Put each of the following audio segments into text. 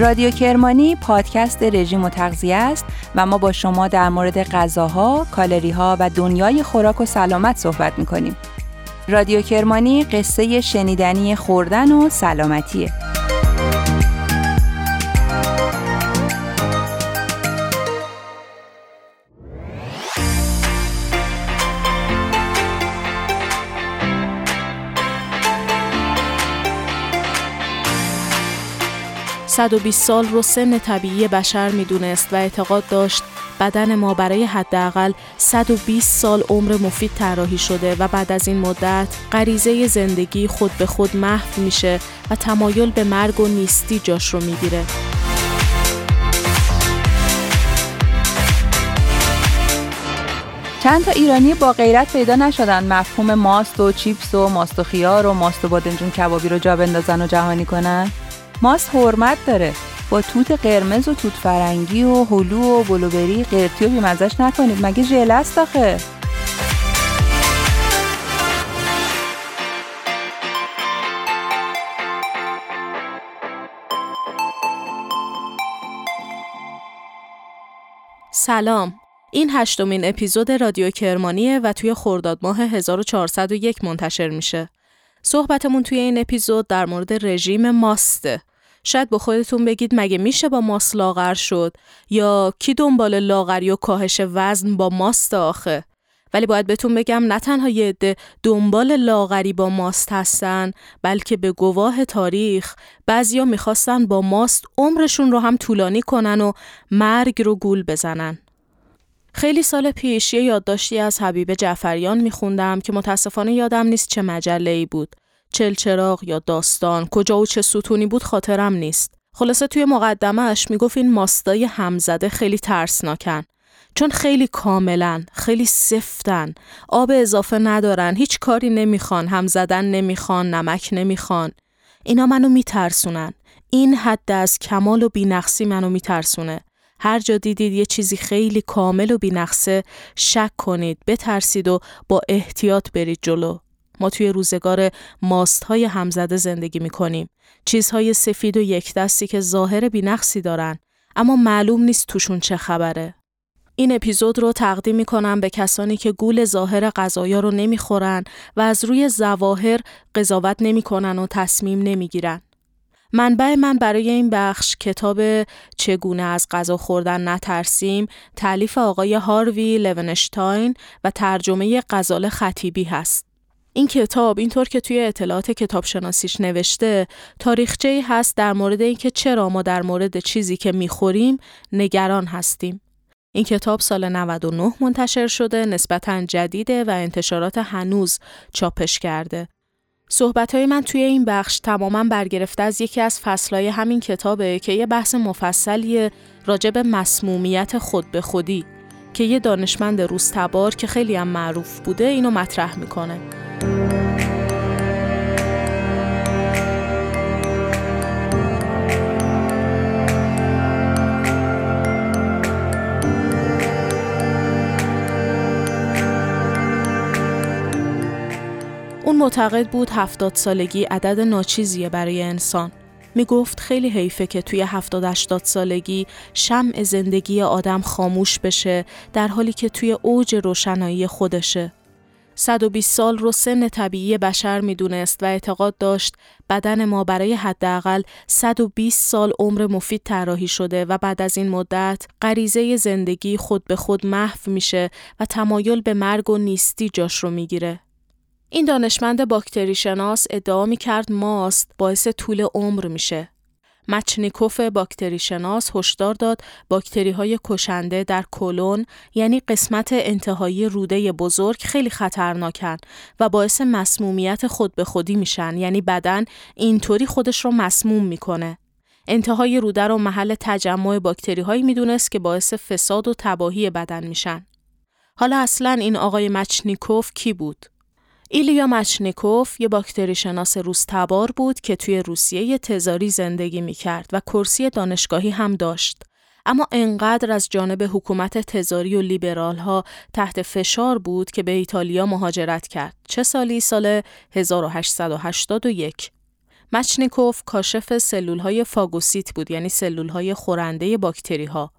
رادیو کرمانی پادکست رژیم و تغذیه است و ما با شما در مورد غذاها، کالری ها و دنیای خوراک و سلامت صحبت می کنیم. رادیو کرمانی قصه شنیدنی خوردن و سلامتیه. 120 سال رو سن طبیعی بشر می‌دونست و اعتقاد داشت بدن ما برای حداقل 120 سال عمر مفید طراحی شده و بعد از این مدت غریزه زندگی خود به خود محو میشه و تمایل به مرگ و نیستی جاش رو می‌گیره. چند تا ایرانی با غیرت پیدا نشدن مفهوم ماست و چیپس و ماست و خیار و ماست و بادنجون کبابی رو جا بندازن و جهانی کنن ماست حرمت داره. با توت قرمز و توت فرنگی و هلو و بلوبری قرتی و بیمزش نکنید. مگه ژله است آخه؟ سلام. این هشتمین اپیزود رادیو کرمانیه و توی خرداد ماه 1401 منتشر میشه. صحبتمون توی این اپیزود در مورد رژیم ماسته شاید با خودتون بگید مگه میشه با ماست لاغر شد؟ یا کی دنبال لاغری و کاهش وزن با ماست آخه؟ ولی باید بهتون بگم نه تنها یه عده دنبال لاغری با ماست هستن بلکه به گواه تاریخ بعضیا می‌خواستن با ماست عمرشون رو هم طولانی کنن و مرگ رو گول بزنن. خیلی سال پیش یه یادداشتی از حبیب جعفریان میخوندم که متاسفانه یادم نیست چه مجله ای بود. چلچراغ یا داستان کجا و چه ستونی بود خاطرم نیست. خلاصه توی مقدمهش می‌گفت این ماستای همزده خیلی ترسناکن. چون خیلی کاملن، خیلی سفتن، آب اضافه ندارن، هیچ کاری نمی‌خوان، هم زدن نمی‌خوان، نمک نمی‌خوان. اینا منو میترسونن. این حد از کمال و بینقصی منو میترسونه. هر جا دیدید یه چیزی خیلی کامل و بینقصه شک کنید، بترسید و با احتیاط برید جلو. ما توی روزگار ماست های همزده زندگی می کنیم. چیزهای سفید و یک دستی که ظاهر بینقصی دارن اما معلوم نیست توشون چه خبره. این اپیزود رو تقدیم می کنم به کسانی که گول ظاهر غذایا رو نمی‌خورن و از روی زواهر قضاوت نمی‌کنن و تصمیم نمی‌گیرن. منبع من برای این بخش کتاب چگونه از غذا خوردن نترسیم تعلیف آقای هاروی لونشتاین و ترجمه غزال خطیبی هست. این کتاب اینطور که توی اطلاعات کتاب شناسیش نوشته تاریخچه هست در مورد اینکه چرا ما در مورد چیزی که می‌خوریم نگران هستیم. این کتاب سال 99 منتشر شده نسبتا جدیده و انتشارات هنوز چاپش کرده. صحبت های من توی این بخش تماما برگرفته از یکی از فصلهای همین کتابه که یه بحث مفصلی راجع به مسمومیت خود به خودی که یه دانشمند روستبار که خیلی هم معروف بوده اینو مطرح می‌کنه. اون معتقد بود هفتاد سالگی عدد ناچیزیه برای انسان. می گفت خیلی حیفه که توی هفتاد 80 سالگی شمع زندگی آدم خاموش بشه در حالی که توی اوج روشنایی خودشه. 120 سال رو سن طبیعی بشر می‌دونست و اعتقاد داشت بدن ما برای حداقل 120 سال عمر مفید طراحی شده و بعد از این مدت غریزه زندگی خود به خود محو میشه و تمایل به مرگ و نیستی جاش رو می‌گیره. این دانشمند باکتری شناس ادعا می کرد ماست باعث طول عمر میشه مچنیکوف باکتری شناس هشدار داد باکتری های کشنده در کلون یعنی قسمت انتهایی روده بزرگ خیلی خطرناکن و باعث مسمومیت خود به خودی میشن یعنی بدن اینطوری خودش رو مسموم می‌کنه. انتهای روده رو محل تجمع باکتری هایی می‌دونست که باعث فساد و تباهی بدن میشن. حالا اصلا این آقای مچنیکوف کی بود؟ ایلیا مچنیکوف یه باکتری شناس روس تبار بود که توی روسیه تزاری زندگی می کرد و کرسی دانشگاهی هم داشت. اما انقدر از جانب حکومت تزاری و لیبرال ها تحت فشار بود که به ایتالیا مهاجرت کرد. چه سالی؟ سال 1881. مچنیکوف کاشف سلول های فاگوسیت بود یعنی سلول های خورنده باکتری ها.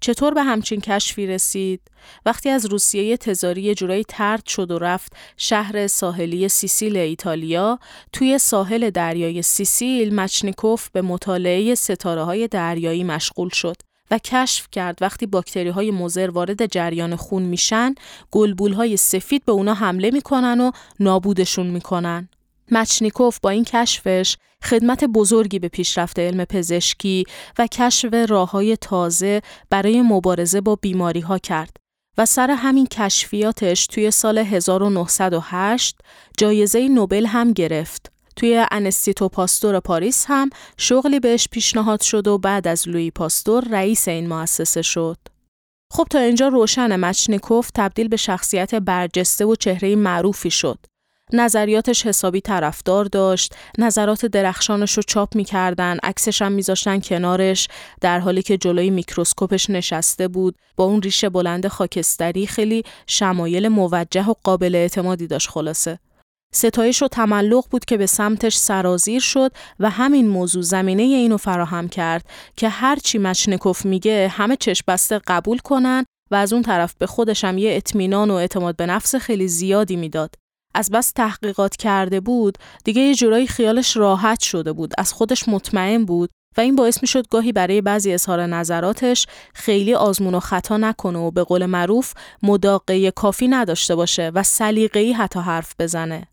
چطور به همچین کشفی رسید؟ وقتی از روسیه تزاری جورایی ترد شد و رفت شهر ساحلی سیسیل ایتالیا، توی ساحل دریای سیسیل مچنیکوف به مطالعه ستاره های دریایی مشغول شد و کشف کرد وقتی باکتری های مزر وارد جریان خون میشن، گلبول های سفید به اونا حمله می‌کنن و نابودشون می‌کنن. مچنیکوف با این کشفش خدمت بزرگی به پیشرفت علم پزشکی و کشف راه های تازه برای مبارزه با بیماری ها کرد و سر همین کشفیاتش توی سال 1908 جایزه نوبل هم گرفت. توی انستیتو پاستور پاریس هم شغلی بهش پیشنهاد شد و بعد از لوی پاستور رئیس این مؤسسه شد. خب تا اینجا روشن مچنیکوف تبدیل به شخصیت برجسته و چهره معروفی شد. نظریاتش حسابی طرفدار داشت نظرات درخشانش رو چاپ می‌کردن عکسش هم میذاشتن کنارش در حالی که جلوی میکروسکوپش نشسته بود با اون ریشه بلند خاکستری خیلی شمایل موجه و قابل اعتمادی داشت خلاصه ستایش و تملق بود که به سمتش سرازیر شد و همین موضوع زمینه اینو فراهم کرد که هرچی مچنکوف میگه همه چشم بسته قبول کنن و از اون طرف به خودشم یه اطمینان و اعتماد به نفس خیلی زیادی می‌داد. از بس تحقیقات کرده بود دیگه یه جورایی خیالش راحت شده بود از خودش مطمئن بود و این باعث می شد گاهی برای بعضی اظهار نظراتش خیلی آزمون و خطا نکنه و به قول معروف مداقه کافی نداشته باشه و سلیقه‌ای حتی حرف بزنه.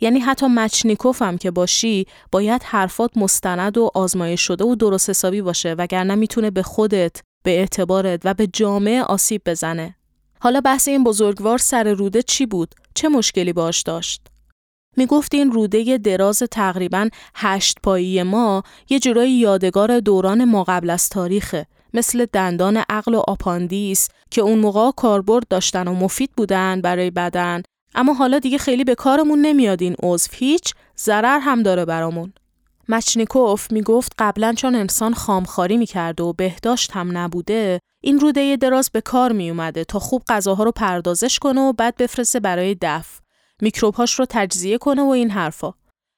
یعنی حتی مچنیکوف هم که باشی باید حرفات مستند و آزمایش شده و درست حسابی باشه وگرنه می‌تونه به خودت، به اعتبارت و به جامعه آسیب بزنه. حالا بحث این بزرگوار سر روده چی بود؟ چه مشکلی باش داشت؟ می گفت این روده دراز تقریبا هشت پایی ما یه جورایی یادگار دوران ما قبل از تاریخه مثل دندان عقل و آپاندیس که اون موقع کاربرد داشتن و مفید بودن برای بدن اما حالا دیگه خیلی به کارمون نمیاد این عضو هیچ ضرر هم داره برامون مچنیکوف می‌گفت قبلا چون انسان خامخاری می‌کرده و بهداشت هم نبوده این روده دراز به کار می اومده تا خوب غذاها رو پردازش کنه و بعد بفرسته برای دف میکروبهاش رو تجزیه کنه و این حرفا.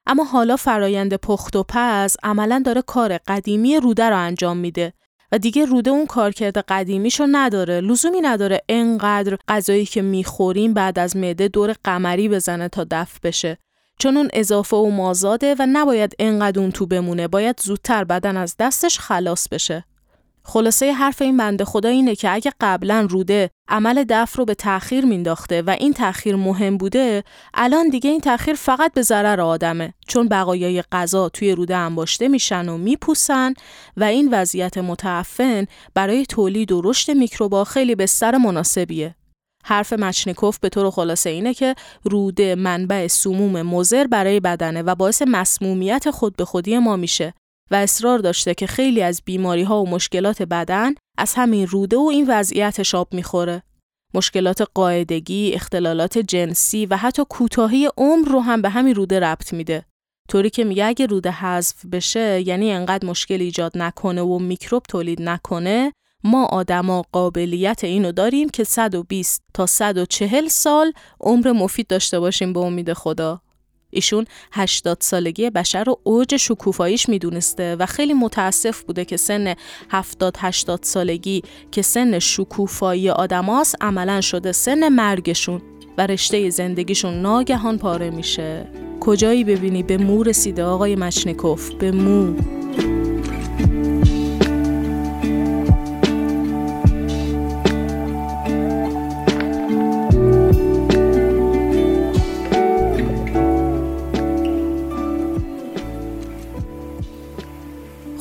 اما حالا فرایند پخت و پز عملا داره کار قدیمی روده رو انجام میده و دیگه روده اون کارکرد قدیمیشو نداره. لزومی نداره انقدر غذایی که می‌خوریم بعد از معده دور قمری بزنه تا دف بشه. چون اون اضافه و مازاده و نباید انقدر اون تو بمونه باید زودتر بدن از دستش خلاص بشه. خلاصه حرف این بنده خدا اینه که اگه قبلا روده عمل دف رو به تأخیر مینداخته و این تأخیر مهم بوده الان دیگه این تأخیر فقط به ضرر آدمه چون بقایای غذا توی روده انباشته میشن و میپوسن و این وضعیت متعفن برای تولید و رشد میکروبا خیلی بستر مناسبیه. حرف مچنیکوف به طور خلاصه اینه که روده منبع سموم مزر برای بدنه و باعث مسمومیت خود به خودی ما میشه. و اصرار داشته که خیلی از بیماری ها و مشکلات بدن از همین روده و این وضعیت شاب می‌خوره. مشکلات قاعدگی، اختلالات جنسی و حتی کوتاهی عمر رو هم به همین روده ربط میده. طوری که میگه اگه روده حذف بشه یعنی انقدر مشکل ایجاد نکنه و میکروب تولید نکنه ما آدما قابلیت اینو داریم که 120 تا 140 سال عمر مفید داشته باشیم به امید خدا. ایشون 80 سالگی بشر رو اوج شکوفاییش می‌دونسته و خیلی متاسف بوده که سن 70 80 سالگی که سن شکوفایی آدماس عملا شده سن مرگشون و رشته زندگیشون ناگهان پاره میشه. کجایی ببینی؟ به مو رسیده آقای مچنیکوف به مو.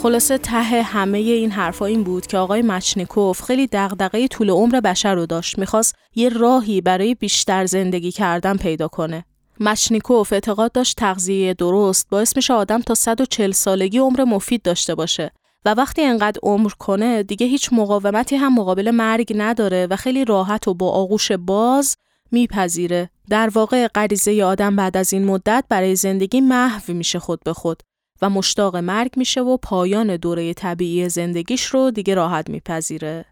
خلاصه ته همه این حرفا این بود که آقای مچنیکوف خیلی دغدغه طول عمر بشر رو داشت. می‌خواست یه راهی برای بیشتر زندگی کردن پیدا کنه. مچنیکوف اعتقاد داشت تغذیه درست باعث میشه آدم تا 140 سالگی عمر مفید داشته باشه و وقتی انقدر عمر کنه دیگه هیچ مقاومتی هم مقابل مرگ نداره و خیلی راحت و با آغوش باز میپذیره. در واقع غریزه آدم بعد از این مدت برای زندگی محو میشه خود به خود. مشتاق مرگ میشه و پایان دوره طبیعی زندگیش رو دیگه راحت میپذیره.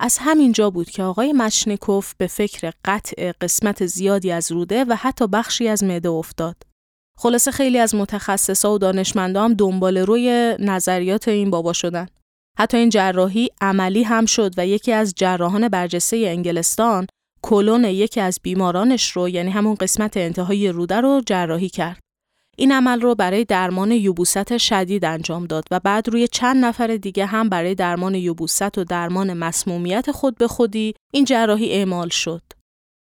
از همین جا بود که آقای مچنیکوف به فکر قطع قسمت زیادی از روده و حتی بخشی از معده افتاد. خلاصه خیلی از متخصصا و دانشمندا هم دنبال روی نظریات این بابا شدن. حتی این جراحی عملی هم شد و یکی از جراحان برجسته انگلستان کلون یکی از بیمارانش رو یعنی همون قسمت انتهای روده رو جراحی کرد. این عمل رو برای درمان یوبوست شدید انجام داد و بعد روی چند نفر دیگه هم برای درمان یوبوست و درمان مسمومیت خود به خودی این جراحی اعمال شد.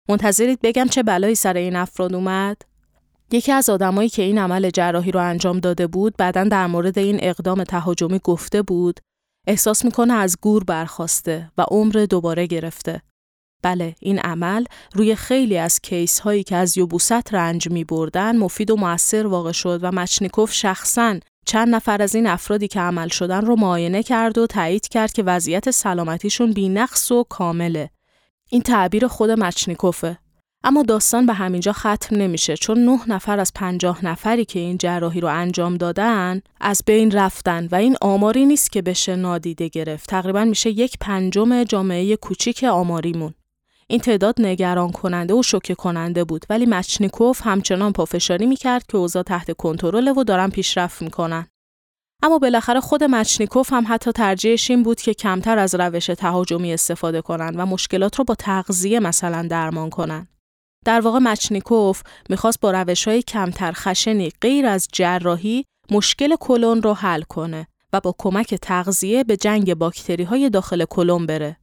منتظرید بگم چه بلایی سر این افراد اومد؟ یکی از آدمایی که این عمل جراحی رو انجام داده بود بعدا در مورد این اقدام تهاجمی گفته بود احساس می‌کنه از گور برخواسته و عمر دوباره گرفته. بله این عمل روی خیلی از کیس هایی که از یوبوست رنج می بردن مفید و موثر واقع شد و مچنیکوف شخصا چند نفر از این افرادی که عمل شدن رو معاینه کرد و تایید کرد که وضعیت سلامتیشون بینقص و کامله. این تعبیر خود مچنیکوفه. اما داستان به همینجا ختم نمیشه چون نه نفر از پنجاه نفری که این جراحی رو انجام دادن از بین رفتن و این آماری نیست که بشه نادیده گرفت. تقریبا میشه یک پنجم جامعه کوچیک آماریمون. این تعداد نگران کننده و شوکه کننده بود ولی مچنیکوف همچنان پافشاری می‌کرد که اوضاع تحت کنترل و دارن پیشرفت می‌کنن. اما بالاخره خود مچنیکوف هم حتی ترجیحش این بود که کمتر از روش تهاجمی استفاده کنن و مشکلات رو با تغذیه مثلا درمان کنن. در واقع مچنیکوف می‌خواست با روش های کمتر خشنی غیر از جراحی مشکل کلون رو حل کنه و با کمک تغذیه به جنگ باکتری های داخل کلون بره.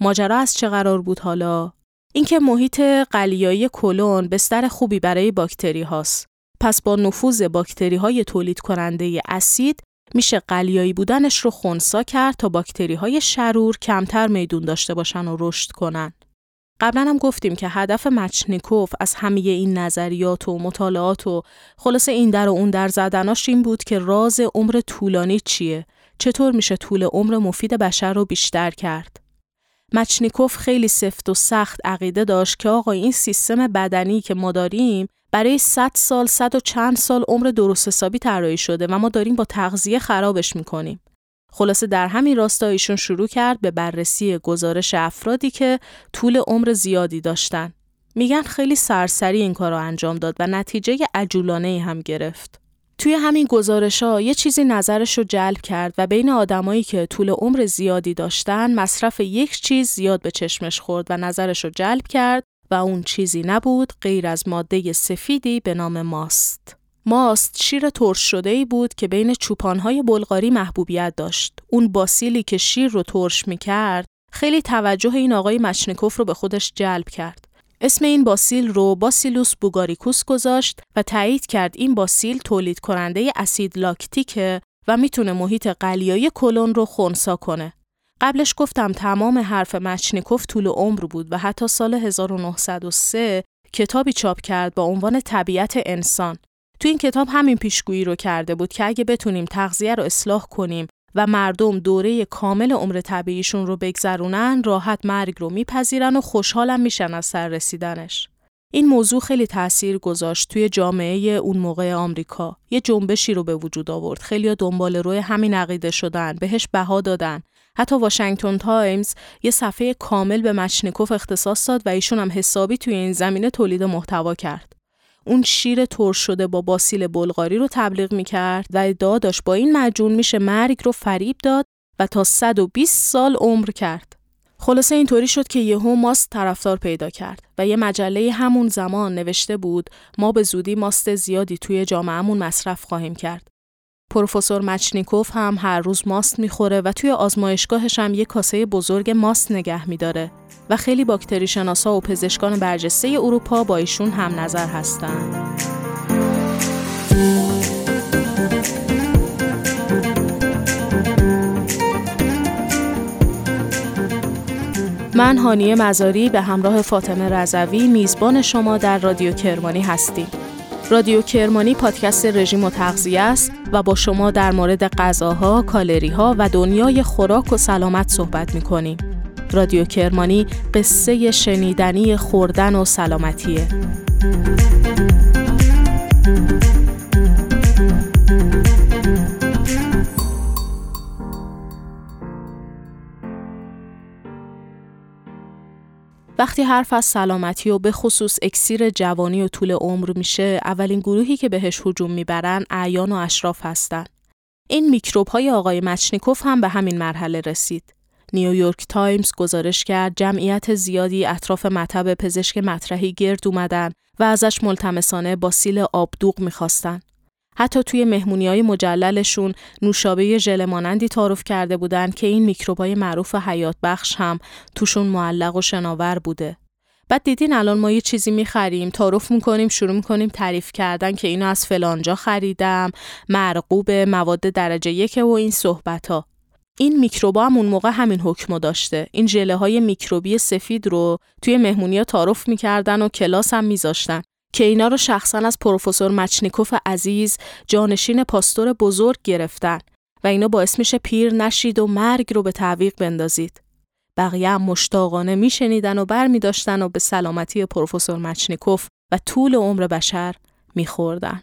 ماجرا از چه قرار بود حالا؟ اینکه محیط قلیایی کلون بستر خوبی برای باکتری هاست. پس با نفوذ باکتری های تولید کننده اسید میشه قلیایی بودنش رو خونسا کرد تا باکتری های شرور کمتر میدون داشته باشن و رشد کنن. قبلا هم گفتیم که هدف مچنیکوف از همه این نظریات و مطالعات و خلاص این در و اون در زدناش این بود که راز عمر طولانی چیه؟ چطور میشه طول عمر مفید بشر رو بیشتر کرد؟ مچنیکوف خیلی سفت و سخت عقیده داشت که آقا این سیستم بدنی که ما داریم برای 100 سال، 100 و چند سال عمر درست حسابی طراحی شده و ما داریم با تغذیه خرابش می‌کنیم. خلاصه در همین راستا ایشون شروع کرد به بررسی گزارش افرادی که طول عمر زیادی داشتن. میگن خیلی سرسری این کار رو انجام داد و نتیجه عجولانه هم گرفت. توی همین گزارش ها یه چیزی نظرش رو جلب کرد و بین آدمایی که طول عمر زیادی داشتن مصرف یک چیز زیاد به چشمش خورد و نظرش رو جلب کرد و اون چیزی نبود غیر از ماده سفیدی به نام ماست. ماست شیر ترش شده ای بود که بین چوپانهای بلغاری محبوبیت داشت. اون باسیلی که شیر رو ترش می کرد خیلی توجه این آقای مچنکوف رو به خودش جلب کرد. اسم این باسیل رو باسیلوس بوگاریکوس گذاشت و تایید کرد این باسیل تولید کننده اسید لاکتیکه و می‌تونه محیط قلیایی کلون رو خونسا کنه. قبلش گفتم تمام حرف مچنیکوف طول عمر بود و حتی سال 1903 کتابی چاپ کرد با عنوان طبیعت انسان. تو این کتاب همین پیشگویی رو کرده بود که اگه بتونیم تغذیه رو اصلاح کنیم و مردم دوره کامل عمر طبیعیشون رو بگذرونن راحت مرگ رو میپذیرن و خوشحالم میشن از سر رسیدنش. این موضوع خیلی تاثیر گذاشت توی جامعه اون موقع آمریکا. یه جنبشی رو به وجود آورد. خیلی دنبال روی همین عقیده شدن، بهش بها دادن. حتی واشنگتن تایمز یه صفحه کامل به مچنیکوف اختصاص داد و ایشون هم حسابی توی این زمینه تولید محتوا کرد. اون شیر ترش شده با باسیل بلغاری رو تبلیغ می‌کرد و ادعا داشت با این مجون میشه مرگ رو فریب داد و تا 120 سال عمر کرد. خلاصه اینطوری شد که یهو ماست طرفدار پیدا کرد و یه مجله همون زمان نوشته بود ما به زودی ماست زیادی توی جامعهمون مصرف خواهیم کرد. پروفسور مچنیکوف هم هر روز ماست می‌خوره و توی آزمایشگاهش هم یه کاسه بزرگ ماست نگه میداره و خیلی باکتری شناسا و پزشکان برجسته اروپا با ایشون هم نظر هستن. من هانیه مزاری به همراه فاطمه رضوی میزبان شما در رادیو کرمانی هستیم. رادیو کرمانی پادکست رژیم و تغذیه است و با شما در مورد غذاها، کالریها و دنیای خوراک و سلامت صحبت می کنیم. رادیو کرمانی قصه شنیدنی خوردن و سلامتیه. وقتی حرف از سلامتی و به خصوص اکسیر جوانی و طول عمر میشه اولین گروهی که بهش هجوم می‌برن اعیان و اشراف هستن. این میکروب های آقای مچنیکوف هم به همین مرحله رسید. نیویورک تایمز گزارش کرد جمعیت زیادی اطراف مطب پزشک مطرحی گرد اومدن و ازش ملتمسانه باسیل آبدوغ می‌خواستن. حتی توی مهمونی های مجللشون نوشابه ژل مانندی تعارف کرده بودند که این میکروبای معروف حیات بخش هم توشون معلق و شناور بوده. بعد دیدین الان ما یه چیزی می‌خریم تعارف می‌کنیم شروع می‌کنیم تعریف کردن که اینو از فلانجا خریدم مرغوب مواد درجه یک و این صحبت ها این میکروبا هم اون موقع همین حکم داشته. این ژله های میکروبی سفید رو توی مهمونی ها تعارف می‌کردن و کلاس هم میذاشتن. که اینا رو شخصا از پروفسور مچنیکوف عزیز جانشین پاستور بزرگ گرفتن و اینا باعث میشه پیر نشید و مرگ رو به تعویق بندازید. بقیه هم مشتاقانه میشنیدن و بر می داشتن و به سلامتی پروفسور مچنیکوف و طول عمر بشر میخوردن.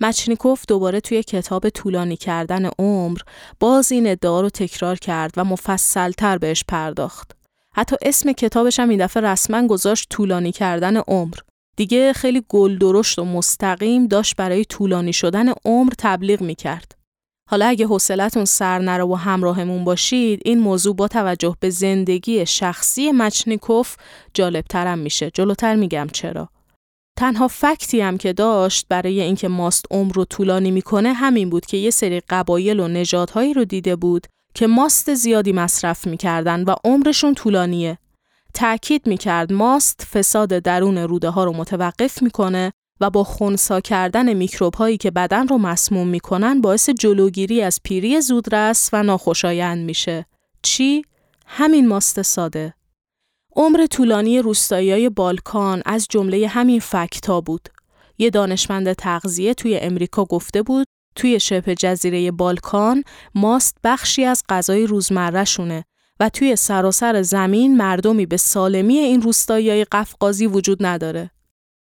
مچنیکوف دوباره توی کتاب طولانی کردن عمر باز این ادعا رو تکرار کرد و مفصلتر بهش پرداخت. حتی اسم کتابش هم این دفعه رسما گذاشت طولانی کردن عمر دیگه خیلی گل درشت و مستقیم داشت برای طولانی شدن عمر تبلیغ می‌کرد. حالا اگه حوصلتون سر نره و همراهمون باشید این موضوع با توجه به زندگی شخصی مچنیکوف جالبترم میشه. جلوتر میگم چرا. تنها فکتی هم که داشت برای اینکه ماست عمر رو طولانی می‌کنه همین بود که یه سری قبایل و نژادهایی رو دیده بود که ماست زیادی مصرف می‌کردن و عمرشون طولانیه. تأکید می‌کرد ماست فساد درون روده ها رو متوقف می‌کنه و با خونسا کردن میکروب هایی که بدن رو مسموم می‌کنن باعث جلوگیری از پیری زودرس و ناخوشایند میشه. چی؟ همین ماست ساده. عمر طولانی روستایی بالکان از جمله همین فکتا بود. یه دانشمند تغذیه توی امریکا گفته بود توی شبه جزیره بالکان ماست بخشی از غذای روزمره شونه و توی سراسر زمین مردمی به سالمی این روستایی قفقازی وجود نداره.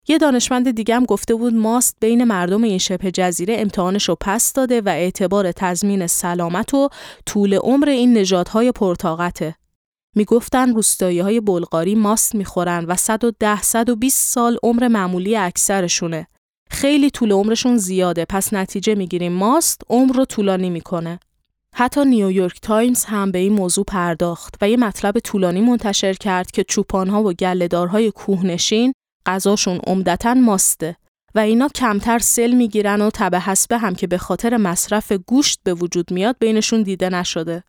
یه دانشمند دیگه هم گفته بود ماست بین مردم این شبه جزیره امتحانش رو پس داده و اعتبار تضمین سلامت و طول عمر این نژادهای پرطاقته. می‌گفتن روستایی های بلغاری ماست می‌خورن و 110 120 سال عمر معمولی اکثرشونه. خیلی طول عمرشون زیاده پس نتیجه می‌گیریم ماست عمر رو طولانی می‌کنه. حتی نیویورک تایمز هم به این موضوع پرداخت و یه مطلب طولانی منتشر کرد که چوپانها و گلهدارهای کوهنشین غذاشون عمدتا ماسته و اینا کمتر سل می‌گیرن و تبع حسبه هم که به خاطر مصرف گوشت به وجود میاد بینشون دیده نشده.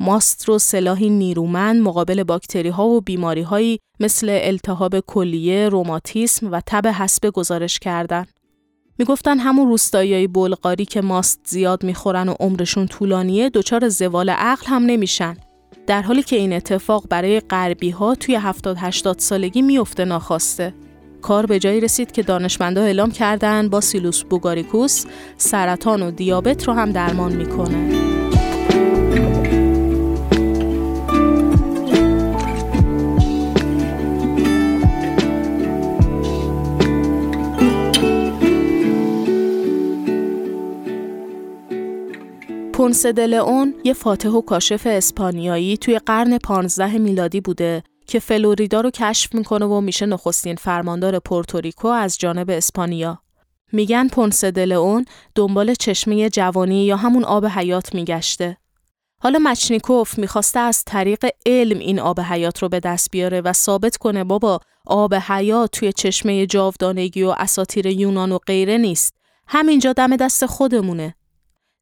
ماست رو سلاحی نیرومند مقابل باکتری ها و بیماری هایی مثل التهاب کلیه، روماتیسم و تب حسبه گزارش کردن. می‌گفتن همون روستایی بلغاری که ماست زیاد می‌خورن و عمرشون طولانیه دچار زوال عقل هم نمیشن. در حالی که این اتفاق برای غربی ها توی 70 80 سالگی میفته ناخواسته. کار به جایی رسید که دانشمندا اعلام کردن با سیلوس بوگاریکوس سرطان و دیابت رو هم درمان می‌کنه. پونس دلئون یه فاتح و کاشف اسپانیایی توی قرن 15 میلادی بوده که فلوریدا رو کشف می‌کنه و میشه نخستین فرماندار پورتوریکو از جانب اسپانیا. میگن پونس دلئون دنبال چشمه جوانی یا همون آب حیات میگشته. حالا مچنیکوف می‌خواسته از طریق علم این آب حیات رو به دست بیاره و ثابت کنه بابا آب حیات توی چشمه جاودانگی و اساتیر یونان و غیره نیست. همینجا دم دست خودمونه.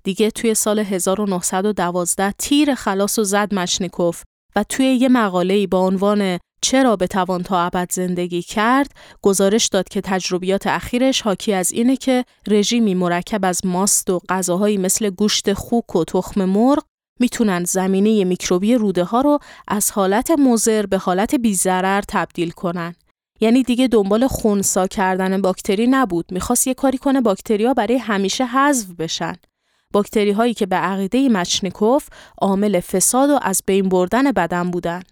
دیگه توی سال 1912 تیر خلاص و زد مچنیکوف و توی یه مقاله با عنوان چرا توان تا ابد زندگی کرد گزارش داد که تجربیات اخیرش حاکی از اینه که رژیمی مرکب از ماست و غذاهایی مثل گوشت خوک و تخم مرغ می‌تونن زمینه میکروبی روده ها رو از حالت مضر به حالت بیزرر تبدیل کنن. یعنی دیگه دنبال خونسا کردن باکتری نبود. می‌خواست یه کاری کنه باکتریا برای همیشه حذف بشن. باکتری هایی که به عقیده مچنیکوف عامل فساد و از بین بردن بدن بودن.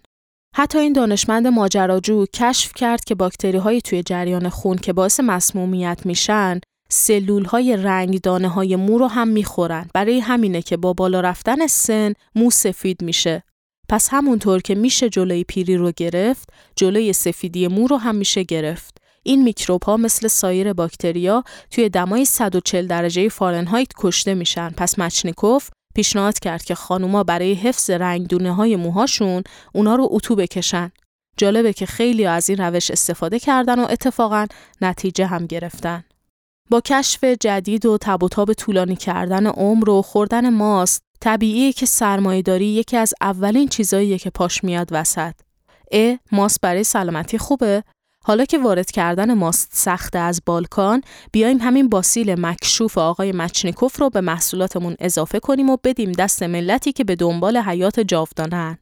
حتی این دانشمند ماجراجو کشف کرد که باکتری های توی جریان خون که باعث مسمومیت میشن سلول های رنگ دانه های مو رو هم می‌خورن برای همینه که با بالا رفتن سن مو سفید میشه پس همونطور که میشه جلوی پیری رو گرفت، جلوی سفیدی مو رو هم میشه گرفت. این میکروب ها مثل سایر باکتریا توی دمای 140 درجه فارنهایت کشته میشن. پس مچنیکوف پیشنهاد کرد که خانوما برای حفظ رنگدونه های موهاشون اونا رو اتو بکشن. جالبه که خیلی از این روش استفاده کردن و اتفاقا نتیجه هم گرفتن. با کشف جدید و تب و تاب طولانی کردن عمر و خوردن ماست طبیعیه که داری یکی از اولین چیزاییه که پاش میاد وسط. ا ماست برای سلامتی خوبه؟ حالا که وارد کردن ماست سخته از بالکان بیایم همین باسیل مکشوف آقای مچنیکوف رو به محصولاتمون اضافه کنیم و بدیم دست ملتی که به دنبال حیات جاودانن.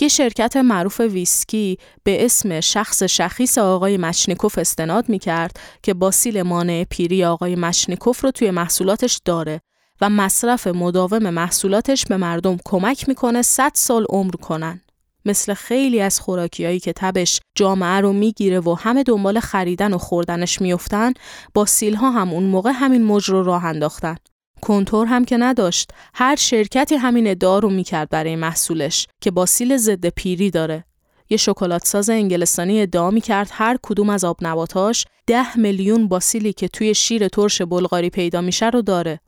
یه شرکت معروف ویسکی به اسم شخص شخیص آقای مچنیکوف استناد می کرد که باسیل مانع پیری آقای مچنیکوف رو توی محصولاتش داره و مصرف مداوم محصولاتش به مردم کمک می‌کنه 100 سال عمر کنن. مثل خیلی از خوراکیایی که تبش جامعه رو می‌گیره و همه دنبال خریدن و خوردنش میفتن با سیلها هم اون موقع همین موج رو راه انداختن. کنتور هم که نداشت هر شرکتی همین ادعا رو می‌کرد برای محصولش که با سیل ضد پیری داره. یه شکلات ساز انگلستانی ادعا می‌کرد هر کدوم از آب نباتاش ده میلیون باسیلی که توی شیر ترش بلغاری پیدا میشه رو داره.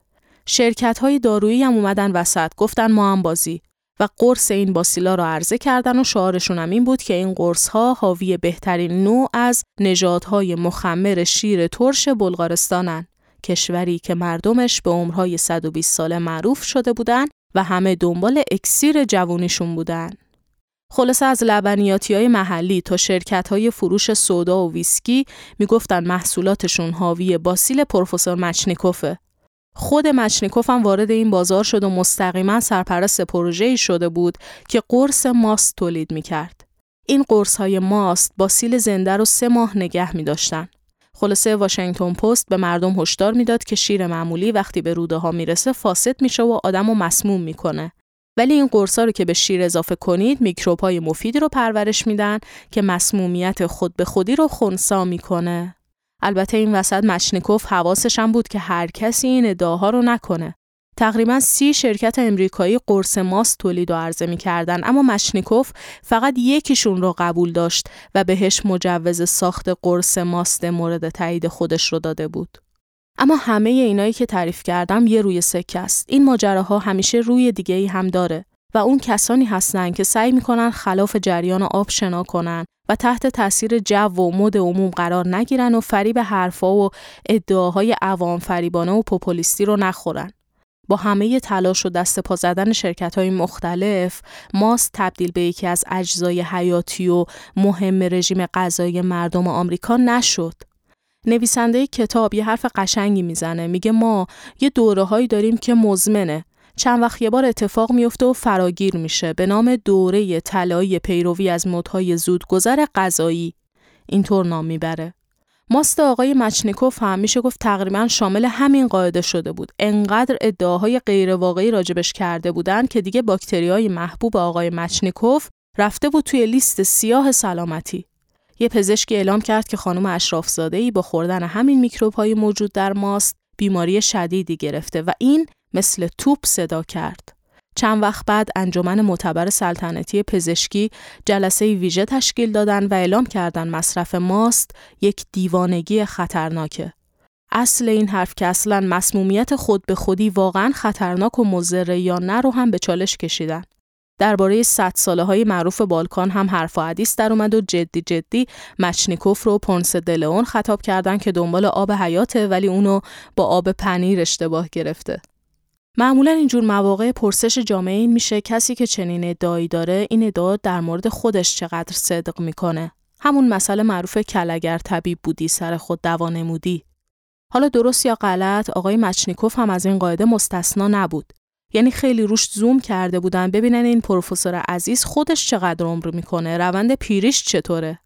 شرکت های دارویی هم اومدن وسط گفتن ما هم بازی. و قرص این باسیلا رو عرضه کردن و شعارشون هم این بود که این قرص ها حاوی بهترین نوع از نژادهای مخمر شیر ترش بلغارستانن کشوری که مردمش به عمرهای 120 ساله معروف شده بودن و همه دنبال اکسیر جوونیشون بودن. خلاصه از لبنیاتی های محلی تا شرکت های فروش سودا و ویسکی می‌گفتن محصولاتشون حاوی باسیل پروفسور مچنیکوفه. خود مچنیکوف هم وارد این بازار شد و مستقیما سرپرست پروژه‌ای شده بود که قرص ماست تولید می‌کرد. این قرص های ماست باسیل زنده رو سه ماه نگه می داشتن. خلاصه واشنگتن پست به مردم هشدار می‌داد که شیر معمولی وقتی به روده ها می‌رسه فاسد میشه و آدمو مسموم می‌کنه. ولی این قرصا رو که به شیر اضافه کنید میکروب های مفیدی رو پرورش میدن که مسمومیت خود به خودی رو خونسا می‌کنه. البته این وسط مچنیکوف حواسش هم بود که هر کسی این ادعاها رو نکنه. تقریبا سی شرکت امریکایی قرص ماست تولید و عرضه می کردن اما مشنیکوف فقط یکیشون رو قبول داشت و بهش مجوز ساخت قرص ماست مورد تایید خودش رو داده بود. اما همه اینایی که تعریف کردم یه روی سکه است. این ماجراها همیشه روی دیگه ای هم داره و اون کسانی هستند که سعی می‌کنن خلاف جریان آب شنا کنن و تحت تاثیر جو و مد عموم قرار نگیرن و فریب حرفا و ادعاهای عوام فریبانه و پوپولیستی رو نخورن. با همه تلاش و دست پا زدن شرکت های مختلف ماست تبدیل به یکی از اجزای حیاتی و مهم رژیم غذایی مردم آمریکا نشد. نویسنده کتاب یه حرف قشنگی می‌زنه میگه ما یه دوره هایی داریم که مزمنه چند وقت یه بار اتفاق میفته و فراگیر میشه به نام دوره طلایی پیروی از مدهای زودگذر غذایی اینطور نام می‌بره ماست آقای مچنیکوف هم میشه گفت تقریبا شامل همین قاعده شده بود. انقدر ادعاهای غیرواقعی راجبش کرده بودن که دیگه باکتریای محبوب آقای مچنیکوف رفته بود توی لیست سیاه سلامتی. یه پزشکی اعلام کرد که خانم اشرافزاده ای با خوردن همین میکروب های موجود در ماست بیماری شدیدی گرفته و این مثل توپ صدا کرد. چند وقت بعد انجمن معتبر سلطنتی پزشکی جلسه ویژه تشکیل دادن و اعلام کردن مصرف ماست یک دیوانگی خطرناکه. اصل این حرف که اصلا مسمومیت خود به خودی واقعا خطرناک و مضره یا نه رو هم به چالش کشیدن. درباره صد ساله های معروف بالکان هم حرف و حدیث در اومد و جدی جدی مچنیکوف رو پونس دلئون خطاب کردن که دنبال آب حیاته ولی اونو با آب پنیر اشتباه گرفته. معمولا اینجور مواقع پرسش جامعه این میشه کسی که چنین ادعایی داره این ادعا در مورد خودش چقدر صدق می‌کنه. همون مسئله معروف کلگر طبیب بودی سر خود دوا نمودی. حالا درست یا غلط آقای مچنیکوف هم از این قاعده مستثنا نبود. یعنی خیلی روش زوم کرده بودن ببینن این پروفسور عزیز خودش چقدر عمر می‌کنه روند پیریش چطوره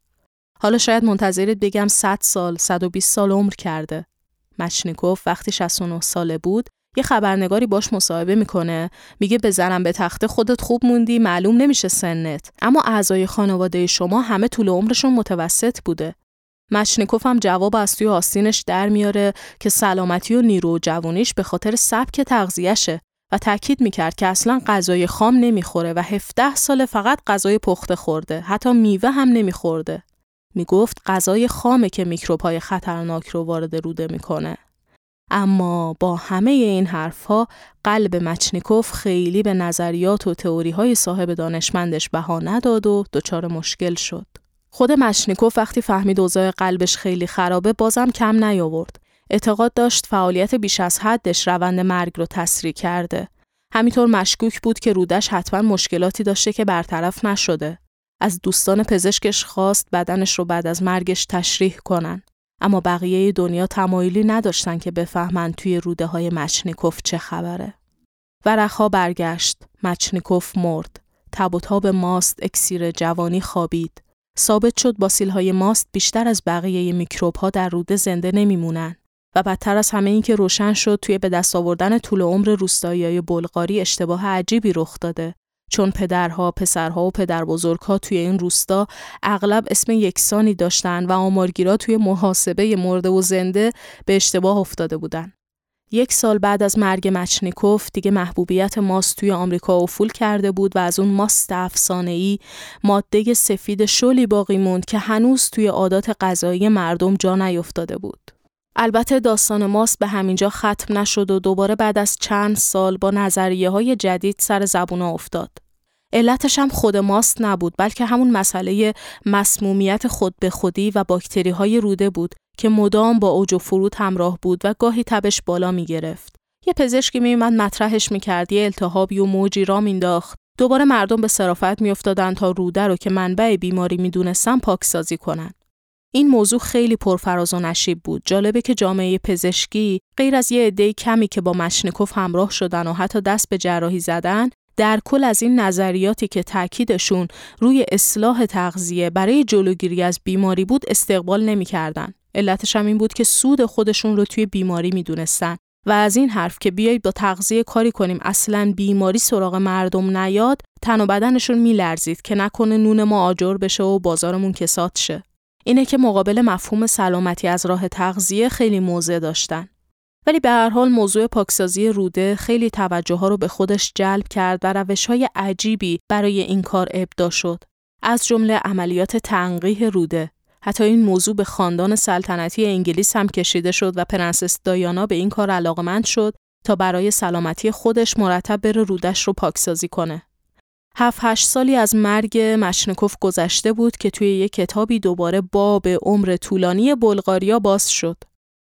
حالا شاید منتظرت بگم 100 سال 120 سال عمر کرده مچنیکوف وقتی 69 ساله بود یه خبرنگاری باش مصاحبه می‌کنه. میگه بزنم به تخته خودت خوب موندی معلوم نمیشه سنت. اما اعضای خانواده شما همه طول عمرشون متوسط بوده. مشنیکوف هم جواب از توی آستینش در میاره که سلامتی و نیرو و جوونیش به خاطر سبک تغذیهشه و تاکید می‌کرد که اصلا غذای خام نمی‌خوره و 17 سال فقط غذای پخته خورده حتی میوه هم نمیخورده. می‌گفت غذای خامه که میکروبهای خطرناک رو وارد روده می‌کنه. اما با همه این حرفها قلب مچنیکوف خیلی به نظریات و تئوری های صاحب دانشمندش بها نداد و دچار مشکل شد. خود مچنیکوف وقتی فهمید اوضاع قلبش خیلی خرابه بازم کم نیاورد. اعتقاد داشت فعالیت بیش از حدش روند مرگ رو تسریع کرده. همینطور مشکوک بود که رودش حتما مشکلاتی داشته که برطرف نشده. از دوستان پزشکش خواست بدنش رو بعد از مرگش تشریح کنن. اما بقیه دنیا تمایلی نداشتن که بفهمن توی روده های مچنیکوف چه خبره. ورقها برگشت. مچنیکوف مرد. تب تاب ماست اکسیر جوانی خوابید. ثابت شد باسیل ماست بیشتر از بقیه میکروب ها در روده زنده نمیمونن. و بدتر از همه این که روشن شد توی به دست آوردن طول عمر روستایی بلغاری اشتباه عجیبی رخ داده چون پدرها، پسرها و پدر بزرگها توی این روستا اغلب اسم یکسانی داشتن و آمارگیرا توی محاسبه مرده و زنده به اشتباه افتاده بودن. یک سال بعد از مرگ مچنیکوف دیگه محبوبیت ماست توی آمریکا افول کرده بود و از اون ماست ای ماده سفید شلی باقی موند که هنوز توی عادات غذایی مردم جا نیفتاده بود. البته داستان ماست به همینجا ختم نشد و دوباره بعد از چند سال با نظریه های جدید سر زبونا افتاد. علتش هم خود ماست نبود بلکه همون مسئله مسمومیت خود به خودی و باکتری های روده بود که مدام با اوج و فرود همراه بود و گاهی تبش بالا می گرفت. یه پزشکی می اومد مطرحش می کرد یه التهابی و موجی را مینداخت. دوباره مردم به صرافت میافتادند تا روده رو که منبع بیماری می‌دونستن پاکسازی کنن. این موضوع خیلی پرفراز و نشیب بود. جالبه که جامعه پزشکی غیر از یه عده کمی که با مشنکوف همراه شدن و حتی دست به جراحی زدن در کل از این نظریاتی که تاکیدشون روی اصلاح تغذیه برای جلوگیری از بیماری بود استقبال نمی‌کردن. علتش هم این بود که سود خودشون رو توی بیماری می‌دونستن و از این حرف که بیایید با تغذیه کاری کنیم اصلا بیماری سراغ مردم نیاد تن و بدنشون میلرزید که نکنه نون ما آجر بشه و بازارمون کسات شه اینه که مقابل مفهوم سلامتی از راه تغذیه خیلی موضع داشتن ولی به هر حال موضوع پاکسازی روده خیلی توجه ها رو به خودش جلب کرد و روش های عجیبی برای این کار ابدا شد. از جمله عملیات تنقیح روده. حتی این موضوع به خاندان سلطنتی انگلیس هم کشیده شد و پرنسس دایانا به این کار علاقمند شد تا برای سلامتی خودش مرتب بره رودش رو پاکسازی کنه. هفت هشت سالی از مرگ مشنکوف گذشته بود که توی یک کتابی دوباره باب عمر طولانی بلغاریا باز شد.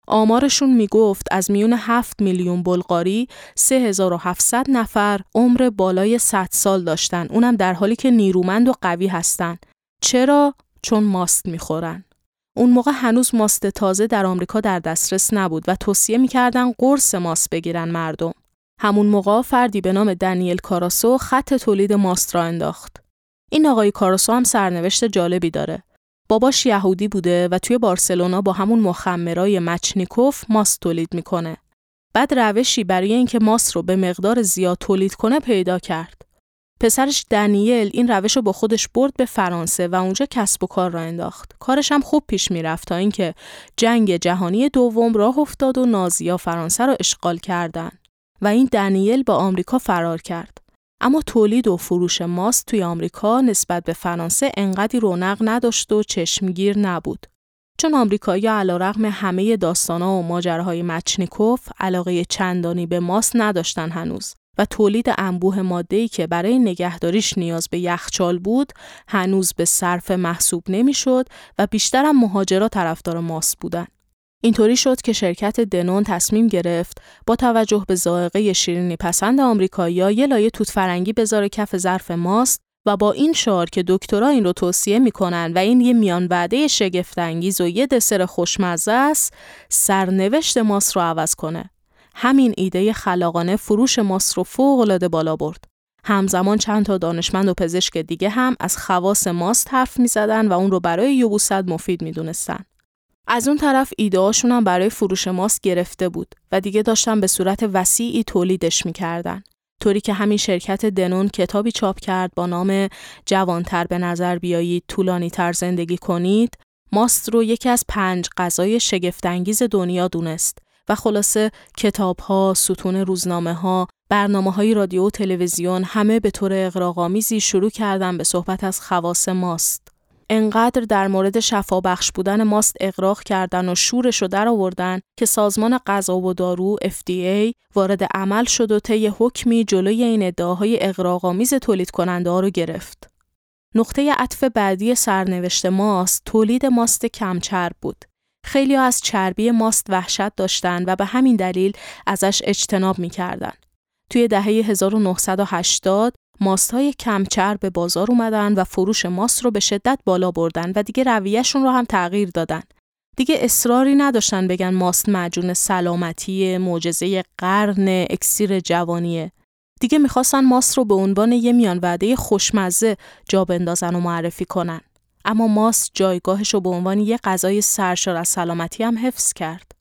آمارشون می‌گفت از میون 7 میلیون بلغاری 3700 نفر عمر بالای 100 سال داشتن. اونم در حالی که نیرومند و قوی هستن. چرا؟ چون ماست می‌خورن. اون موقع هنوز ماست تازه در آمریکا در دسترس نبود و توصیه می‌کردن قرص ماست بگیرن مردم. همون موقع فردی به نام دنیل کاراسو خط تولید ماست را انداخت. این آقای کاراسو هم سرنوشت جالبی داره. باباش یهودی بوده و توی بارسلونا با همون مخمرای مچنیکوف ماست تولید می‌کنه. بعد روشی برای اینکه ماست رو به مقدار زیاد تولید کنه پیدا کرد. پسرش دنیل این روش رو با خودش برد به فرانسه و اونجا کسب و کار را انداخت. کارش هم خوب پیش می‌رفت تا اینکه جنگ جهانی دوم راه افتاد و نازیا فرانسه رو اشغال کردند و این دنیل با آمریکا فرار کرد. اما تولید و فروش ماست توی آمریکا نسبت به فرانسه انقدی رونق نداشت و چشمگیر نبود. چون آمریکایی علیرغم همه داستانا و ماجراهای مچنیکوف علاقه چندانی به ماست نداشتن هنوز و تولید انبوه ماده‌ای که برای نگهداریش نیاز به یخچال بود هنوز به صرف محسوب نمی‌شد و بیشترم مهاجرا طرفدار ماست بودند. اینطوری شد که شرکت دنون تصمیم گرفت با توجه به ذائقه شیرینی پسند آمریکایی‌ها یه لایه توت فرنگی بذاره کف ظرف ماست و با این شعار که دکترا این رو توصیه می‌کنن و این یه میان وعده شگفتانگیز و یه دسر خوشمزه است سرنوشت ماست رو عوض کنه. همین ایده خلاقانه فروش ماست رو فوق بالا برد. همزمان چند تا دانشمند و پزشک دیگه هم از خواص ماست حرف می و اون رو برای یوبوست مفید می از اون طرف ایدهاشون هم برای فروش ماست گرفته بود و دیگه داشتن به صورت وسیعی تولیدش می‌کردن. طوری که همین شرکت دنون کتابی چاپ کرد با نام جوانتر به نظر بیایید طولانی تر زندگی کنید ماست رو یکی از پنج غذای شگفتانگیز دنیا دونست و خلاصه کتاب ها، ستون روزنامه ها، برنامه های رادیو و تلویزیون همه به طور اقراقامیزی شروع کردن به صحبت از خواص ماست. انقدر در مورد شفابخش بودن ماست اقراق کردن و شورش رو در آوردن که سازمان غذا و دارو FDA وارد عمل شد و طی حکمی جلوی این ادعاهای اقراق‌آمیز تولید کننده ها رو گرفت. نقطه عطف بعدی سرنوشت ماست تولید ماست کمچرب بود. خیلی از چربی ماست وحشت داشتن و به همین دلیل ازش اجتناب می‌کردن. توی دهه 1980 ماست های کمچرب به بازار اومدن و فروش ماست رو به شدت بالا بردن و دیگه رویهشون رو هم تغییر دادن. دیگه اصراری نداشتن بگن ماست معجون سلامتی، معجزه قرن، اکسیر جوانیه. دیگه می‌خواستن ماست رو به عنوان یه میان وعده خوشمزه جا بندازن و معرفی کنن. اما ماست جایگاهش رو به عنوان یه غذای سرشار از سلامتی هم حفظ کرد.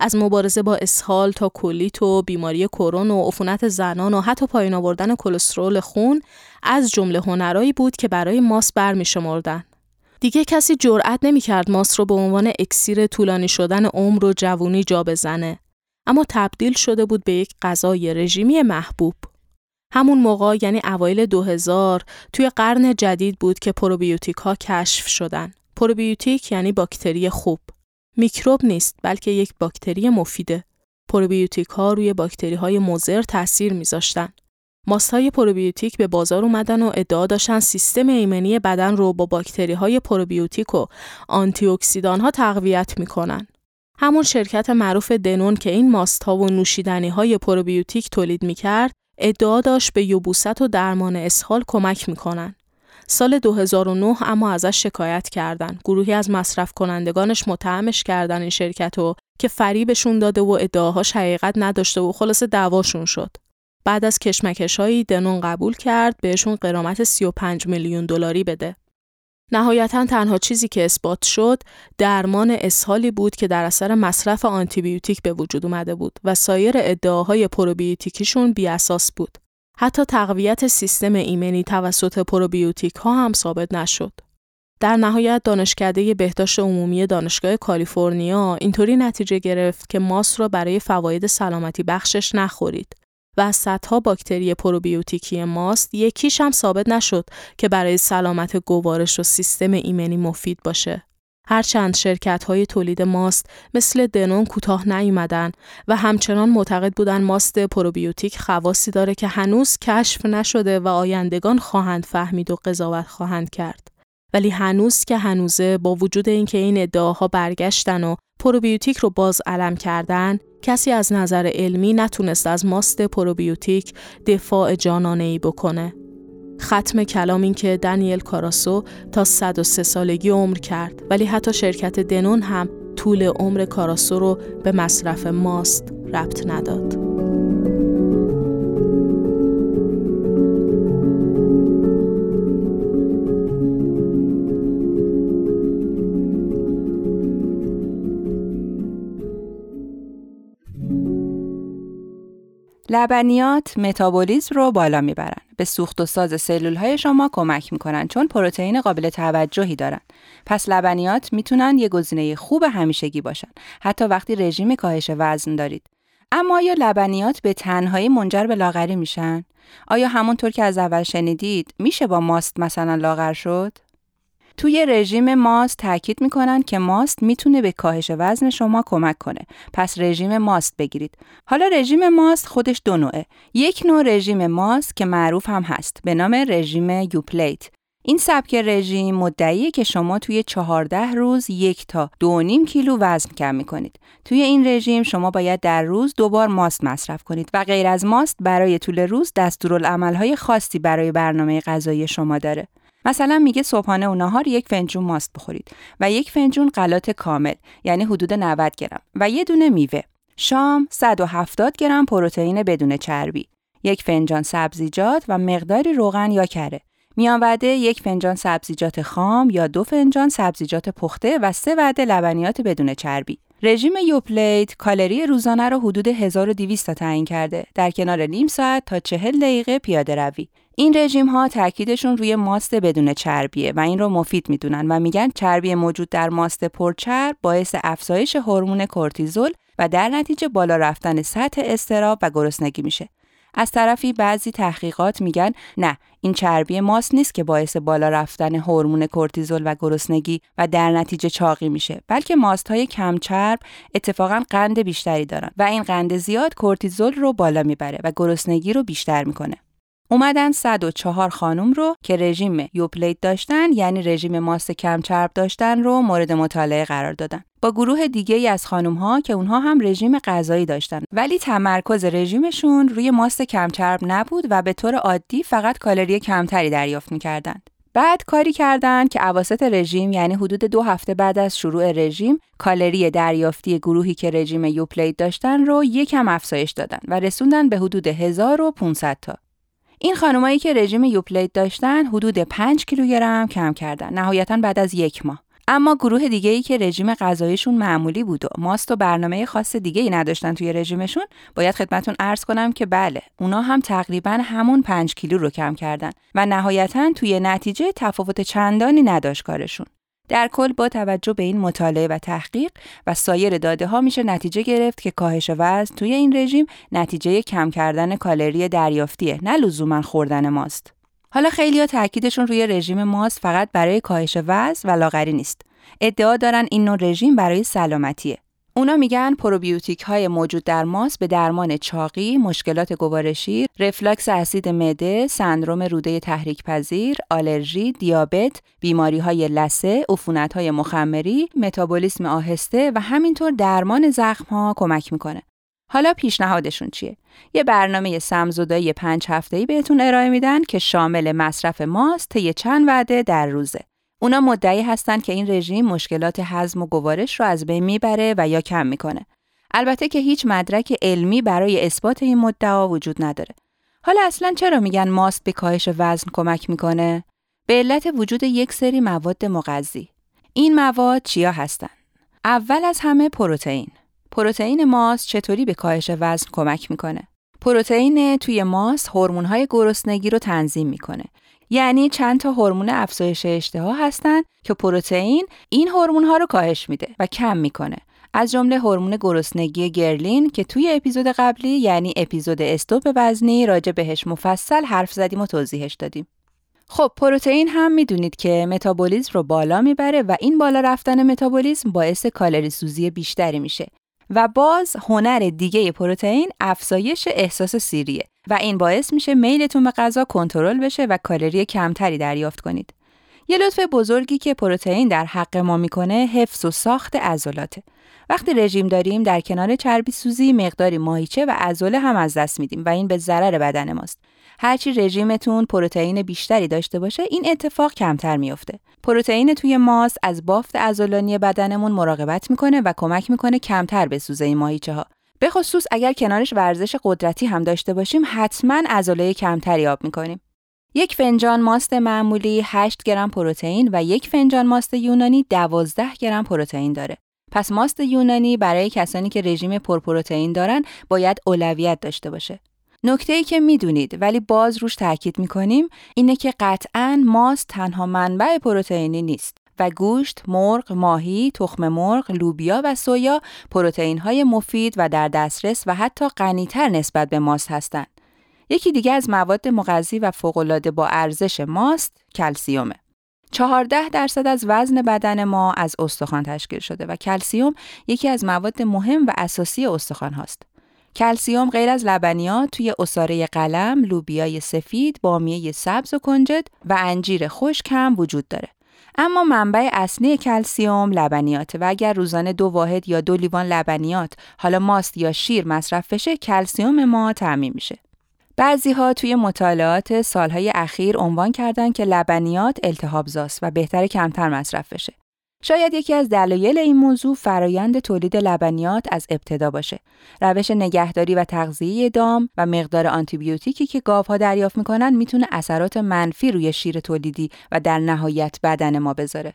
از مبارزه با اسهال تا کلیت و بیماری کرون و عفونت زنان و حتی پایین آوردن کلسترول خون از جمله هنرایی بود که برای ماست برمیشمردن. دیگه کسی جرأت نمی‌کرد ماست رو به عنوان اکسیر طولانی شدن عمر و جوونی جا بزنه. اما تبدیل شده بود به یک غذای رژیمی محبوب. همون موقع یعنی اوایل 2000 توی قرن جدید بود که پروبیوتیک ها کشف شدن. پروبیوتیک یعنی باکتری خوب. میکروب نیست بلکه یک باکتری مفیده. پروبیوتیک ها روی باکتری های مضر تاثیر میذاشتن. ماست های پروبیوتیک به بازار اومدن و ادعا داشتن سیستم ایمنی بدن رو با باکتری های پروبیوتیک و آنتی ها تقویت می‌کنن. همون شرکت معروف دنون که این ماست ها و نوشیدنی های پروبیوتیک تولید می‌کرد ادعا داشت به یبوست و درمان اسهال کمک می‌کنن. سال 2009 اما ازش شکایت کردن. گروهی از مصرف کنندگانش متهمش کردن این شرکت رو که فریبشون داده و ادعاهاش حقیقت نداشته و خلاص دعواشون شد. بعد از کشمکشهایی دنون قبول کرد بهشون قرامت 35 میلیون دلاری بده. نهایتا تنها چیزی که اثبات شد درمان اسهالی بود که در اثر مصرف آنتیبیوتیک به وجود اومده بود و سایر ادعاهای پروبیوتیکیشون بی اساس بود. حتی تقویت سیستم ایمنی توسط پروبیوتیک ها هم ثابت نشد. در نهایت دانشکده بهداشت عمومی دانشگاه کالیفرنیا اینطوری نتیجه گرفت که ماس را برای فواید سلامتی بخشش نخورید و از صدها باکتری پروبیوتیکی ماست یکیش هم ثابت نشد که برای سلامت گوارش و سیستم ایمنی مفید باشه. هرچند شرکت های تولید ماست مثل دنون کوتاه نیومدن و همچنان معتقد بودن ماست پروبیوتیک خواصی داره که هنوز کشف نشده و آیندگان خواهند فهمید و قضاوت خواهند کرد. ولی هنوز که هنوزه با وجود اینکه این ادعاها برگشتن و پروبیوتیک رو باز علم کردن کسی از نظر علمی نتونست از ماست پروبیوتیک دفاع جانانه ای بکنه. ختم کلام این که دانیل کاراسو تا 103 سالگی عمر کرد ولی حتی شرکت دنون هم طول عمر کاراسو رو به مصرف ماست ربط نداد. لبنیات متابولیزم رو بالا می‌برن. به سوخت و ساز سلول های شما کمک می‌کنن چون پروتئین قابل توجهی دارن. پس لبنیات می‌تونن یه گزینه خوب همیشگی باشن. حتی وقتی رژیم کاهش وزن دارید. اما آیا لبنیات به تنهایی منجر به لاغری میشن؟ آیا همونطور که از اول شنیدید میشه با ماست مثلا لاغر شد؟ توی رژیم ماست تاکید می‌کنن که ماست می‌تونه به کاهش وزن شما کمک کنه. پس رژیم ماست بگیرید. حالا رژیم ماست خودش دو نوعه. یک نوع رژیم ماست که معروف هم هست به نام رژیم یوپلیت. این سبک رژیم مدعیه که شما توی 14 روز یک تا دو نیم کیلو وزن کم می‌کنید. توی این رژیم شما باید در روز دو بار ماست مصرف کنید و غیر از ماست برای طول روز دستورالعملهای خاصی برای برنامه غذایی شما داره. مثلا میگه صبحانه و نهار یک فنجون ماست بخورید و یک فنجون غلات کامل یعنی حدود 90 گرم و یه دونه میوه. شام 170 گرم پروتئین بدون چربی. یک فنجان سبزیجات و مقداری روغن یا کره. میان وعده یک فنجان سبزیجات خام یا دو فنجان سبزیجات پخته و سه وعده لبنیات بدون چربی. رژیم یوپلیت کالری روزانه رو حدود 1200 تا تعیین کرده در کنار نیم ساعت تا 40 دقیقه پیاده روی. این رژیم ها تاکیدشون روی ماست بدون چربیه و این رو مفید می‌دونن و میگن چربی موجود در ماست پرچرب باعث افزایش هورمون کورتیزول و در نتیجه بالا رفتن سطح استراب و گرسنگی میشه. از طرفی بعضی تحقیقات میگن نه این چربی ماست نیست که باعث بالا رفتن هورمون کورتیزول و گرسنگی و در نتیجه چاقی میشه بلکه ماست های کم چرب اتفاقا قند بیشتری دارن و این قند زیاد کورتیزول رو بالا می‌بره و گرسنگی رو بیشتر می‌کنه اومدن 104 خانم رو که رژیم یوپلیت داشتن یعنی رژیم ماست کم چرب داشتن رو مورد مطالعه قرار دادن. با گروه دیگه ای از خانم ها که اونها هم رژیم غذایی داشتن. ولی تمرکز رژیمشون روی ماست کم چرب نبود و به طور عادی فقط کالری کمتری دریافت می‌کردند. بعد کاری کردند که اواسط رژیم یعنی حدود دو هفته بعد از شروع رژیم کالری دریافتی گروهی که رژیم یوپلیت داشتن رو یکم افزایش دادن و رسوندن به حدود 1500 تا. این خانمایی که رژیم یوپلیت داشتن حدود 5 کیلوگرم کم کردن نهایتا بعد از یک ماه. اما گروه دیگه ای که رژیم غذایشون معمولی بود و ماست و برنامه خاص دیگه ای نداشتن توی رژیمشون باید خدمتون عرض کنم که بله اونا هم تقریبا همون 5 کیلو رو کم کردن و نهایتا توی نتیجه تفاوت چندانی نداشت کارشون. در کل با توجه به این مطالعه و تحقیق و سایر داده ها میشه نتیجه گرفت که کاهش وزن توی این رژیم نتیجه کم کردن کالری دریافتیه نه لزوما خوردن ماست. حالا خیلی تاکیدشون روی رژیم ماست فقط برای کاهش وزن و لاغری نیست. ادعا دارن این نوع رژیم برای سلامتیه. اونا میگن پروبیوتیک های موجود در ماست به درمان چاقی، مشکلات گوارشی، رفلاکس اسید معده، سندروم روده تحریک پذیر، آلرژی، دیابت، بیماری های لثه، عفونت های مخمری، متابولیسم آهسته و همینطور درمان زخم ها کمک می‌کنه. حالا پیشنهادشون چیه؟ یه برنامه سمزدایی پنج هفته‌ای بهتون ارائه میدن که شامل مصرف ماست طی چند وعده در روزه. اونا مدعی هستند که این رژیم مشکلات هضم و گوارش رو از بین می‌بره و یا کم می‌کنه. البته که هیچ مدرک علمی برای اثبات این مدعا وجود نداره. حالا اصلا چرا میگن ماست به کاهش وزن کمک می‌کنه؟ به علت وجود یک سری مواد مغذی. این مواد چیا هستن؟ اول از همه پروتئین. پروتئین ماست چطوری به کاهش وزن کمک می‌کنه؟ پروتئین توی ماست هورمون‌های گرسنگی رو تنظیم می‌کنه یعنی چند تا هورمون افزایش اشتها هستن که پروتئین این هورمون ها رو کاهش میده و کم می‌کنه. از جمله هورمون گرسنگی گرلین که توی اپیزود قبلی یعنی اپیزود استوپ وزنی راجع بهش مفصل حرف زدیم و توضیحش دادیم. خب پروتئین هم می‌دونید که متابولیزم رو بالا می‌بره و این بالا رفتن متابولیزم باعث کالری سوزی بیشتری میشه و باز هنر دیگه پروتئین افزایش احساس سیریه. و این باعث میشه میلتون به غذا کنترل بشه و کالری کمتری دریافت کنید. یه لطف بزرگی که پروتئین در حق ما می‌کنه حفظ و ساخت عضلاته. وقتی رژیم داریم در کنار چربی سوزی مقداری ماهیچه و عضله هم از دست میدیم و این به ضرر بدن ماست. هرچی رژیمتون پروتئین بیشتری داشته باشه این اتفاق کمتر میافته. پروتئین توی ماست از بافت عضلانی بدنمون مراقبت می‌کنه و کمک می‌کنه کمتر بسوزه این ماهیچه ها. به خصوص اگر کنارش ورزش قدرتی هم داشته باشیم حتما عضله کمتری آب می‌کنیم. یک فنجان ماست معمولی 8 گرم پروتئین و یک فنجان ماست یونانی 12 گرم پروتئین داره. پس ماست یونانی برای کسانی که رژیم پرپروتئین دارن باید اولویت داشته باشه. نکته ای که می‌دونید ولی باز روش تاکید می‌کنیم اینه که قطعا ماست تنها منبع پروتئینی نیست. و گوشت، مرغ، ماهی، تخم مرغ، لوبیا و سویا پروتئین های مفید و در دسترس و حتی غنیتر نسبت به ماست هستند. یکی دیگه از مواد مغذی و فوق‌العاده با ارزش ماست کلسیومه. 14 درصد از وزن بدن ما از استخوان تشکیل شده و کلسیوم یکی از مواد مهم و اساسی استخوان هاست. کلسیوم غیر از لبنیات توی اساره قلم، لوبیای سفید، بامیه سبز و کنجد و انجیر خشک هم وجود داره. اما منبع اصلی کلسیوم لبنیات و اگر روزانه دو واحد یا دو لیوان لبنیات حالا ماست یا شیر مصرف بشه کلسیوم ما تعمین میشه. بعضی ها توی مطالعات سالهای اخیر عنوان کردن که لبنیات التهابزاست و بهتر کمتر مصرف بشه. شاید یکی از دلایل این موضوع فرایند تولید لبنیات از ابتدا باشه. روش نگهداری و تغذیه دام و مقدار آنتیبیوتیکی که گاوها دریافت می‌کنن می‌تونه اثرات منفی روی شیر تولیدی و در نهایت بدن ما بذاره.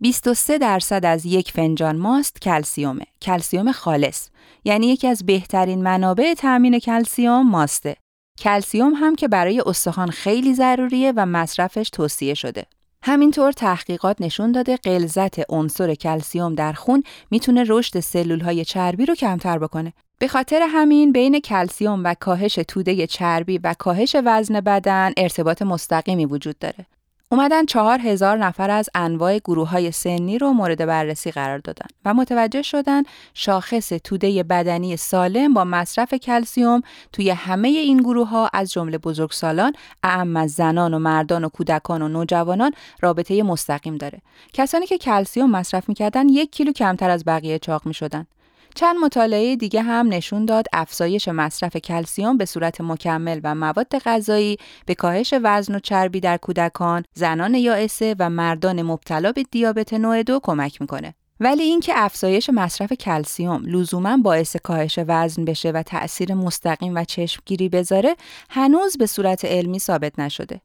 23 درصد از یک فنجان ماست کلسیومه. کلسیوم خالص. یعنی یکی از بهترین منابع تامین کلسیوم ماسته. کلسیوم هم که برای استخوان خیلی ضروریه و مصرفش توصیه شده. همینطور تحقیقات نشون داده غلظت عنصر کلسیوم در خون می‌تونه رشد سلول های چربی رو کمتر بکنه. به خاطر همین بین کلسیوم و کاهش توده چربی و کاهش وزن بدن ارتباط مستقیمی وجود داره. اومدن چهار هزار نفر از انواع گروه های سنی رو مورد بررسی قرار دادن و متوجه شدن شاخص توده بدنی سالم با مصرف کلسیوم توی همه این گروه ها از جمله بزرگسالان، اعم از زنان و مردان و کودکان و نوجوانان رابطه مستقیم داره. کسانی که کلسیوم مصرف می‌کردن یک کیلو کمتر از بقیه چاق می‌شدن. چند مطالعه دیگه هم نشون داد افزایش مصرف کلسیوم به صورت مکمل و مواد غذایی به کاهش وزن و چربی در کودکان، زنان یائسه و مردان مبتلا به دیابت نوع دو کمک می‌کنه. ولی اینکه افزایش مصرف کلسیوم لزوما باعث کاهش وزن بشه و تأثیر مستقیم و چشمگیری بذاره هنوز به صورت علمی ثابت نشده.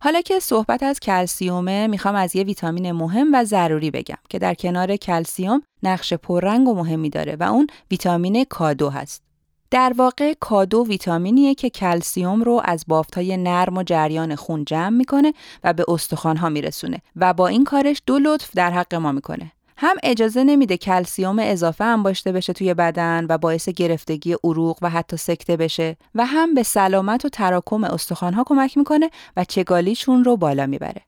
حالا که صحبت از کلسیومه می‌خوام از یه ویتامین مهم و ضروری بگم که در کنار کلسیوم نقش پررنگ و مهمی داره و اون ویتامین کادو هست. در واقع کادو ویتامینیه که کلسیوم رو از بافتهای نرم و جریان خون جمع می‌کنه و به استخوانها میرسونه و با این کارش دو لطف در حق ما می‌کنه. هم اجازه نمیده کلسیوم اضافه انباشته بشه توی بدن و باعث گرفتگی عروق و حتی سکته بشه و هم به سلامت و تراکم استخوانها کمک می‌کنه و چگالیشون رو بالا می‌بره.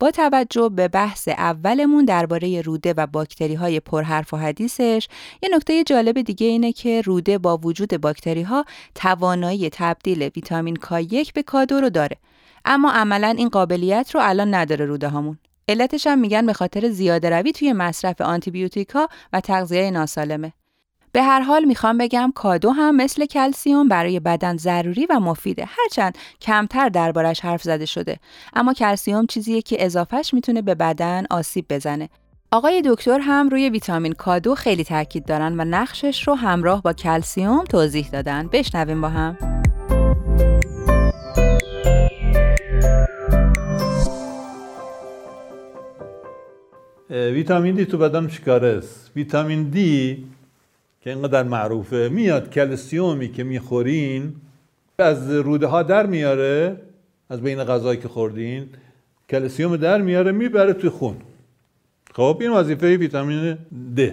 با توجه به بحث اولمون درباره روده و باکتری های پرحرف و حدیثش یه نکته جالب دیگه اینه که روده با وجود باکتری ها توانایی تبدیل ویتامین K1 به کادو رو داره اما عملا این قابلیت رو الان نداره روده هامون علتش هم میگن به خاطر زیاده روی توی مصرف آنتیبیوتیکا و تغذیه ناسالمه. به هر حال می‌خوام بگم کادو هم مثل کلسیوم برای بدن ضروری و مفیده. هرچند کمتر دربارش حرف زده شده. اما کلسیوم چیزیه که اضافهش می‌تونه به بدن آسیب بزنه. آقای دکتر هم روی ویتامین کادو خیلی تاکید دارن و نقشش رو همراه با کلسیوم توضیح دادن. بشنویم با هم. ویتامین دی تو بدن چیکاره است ویتامین دی که اینقدر معروفه میاد کلسیومی که می‌خورین از روده ها در میاره از بین غذایی که خوردین کلسیوم در میاره می‌بره تو خون خب این وظیفه ویتامین د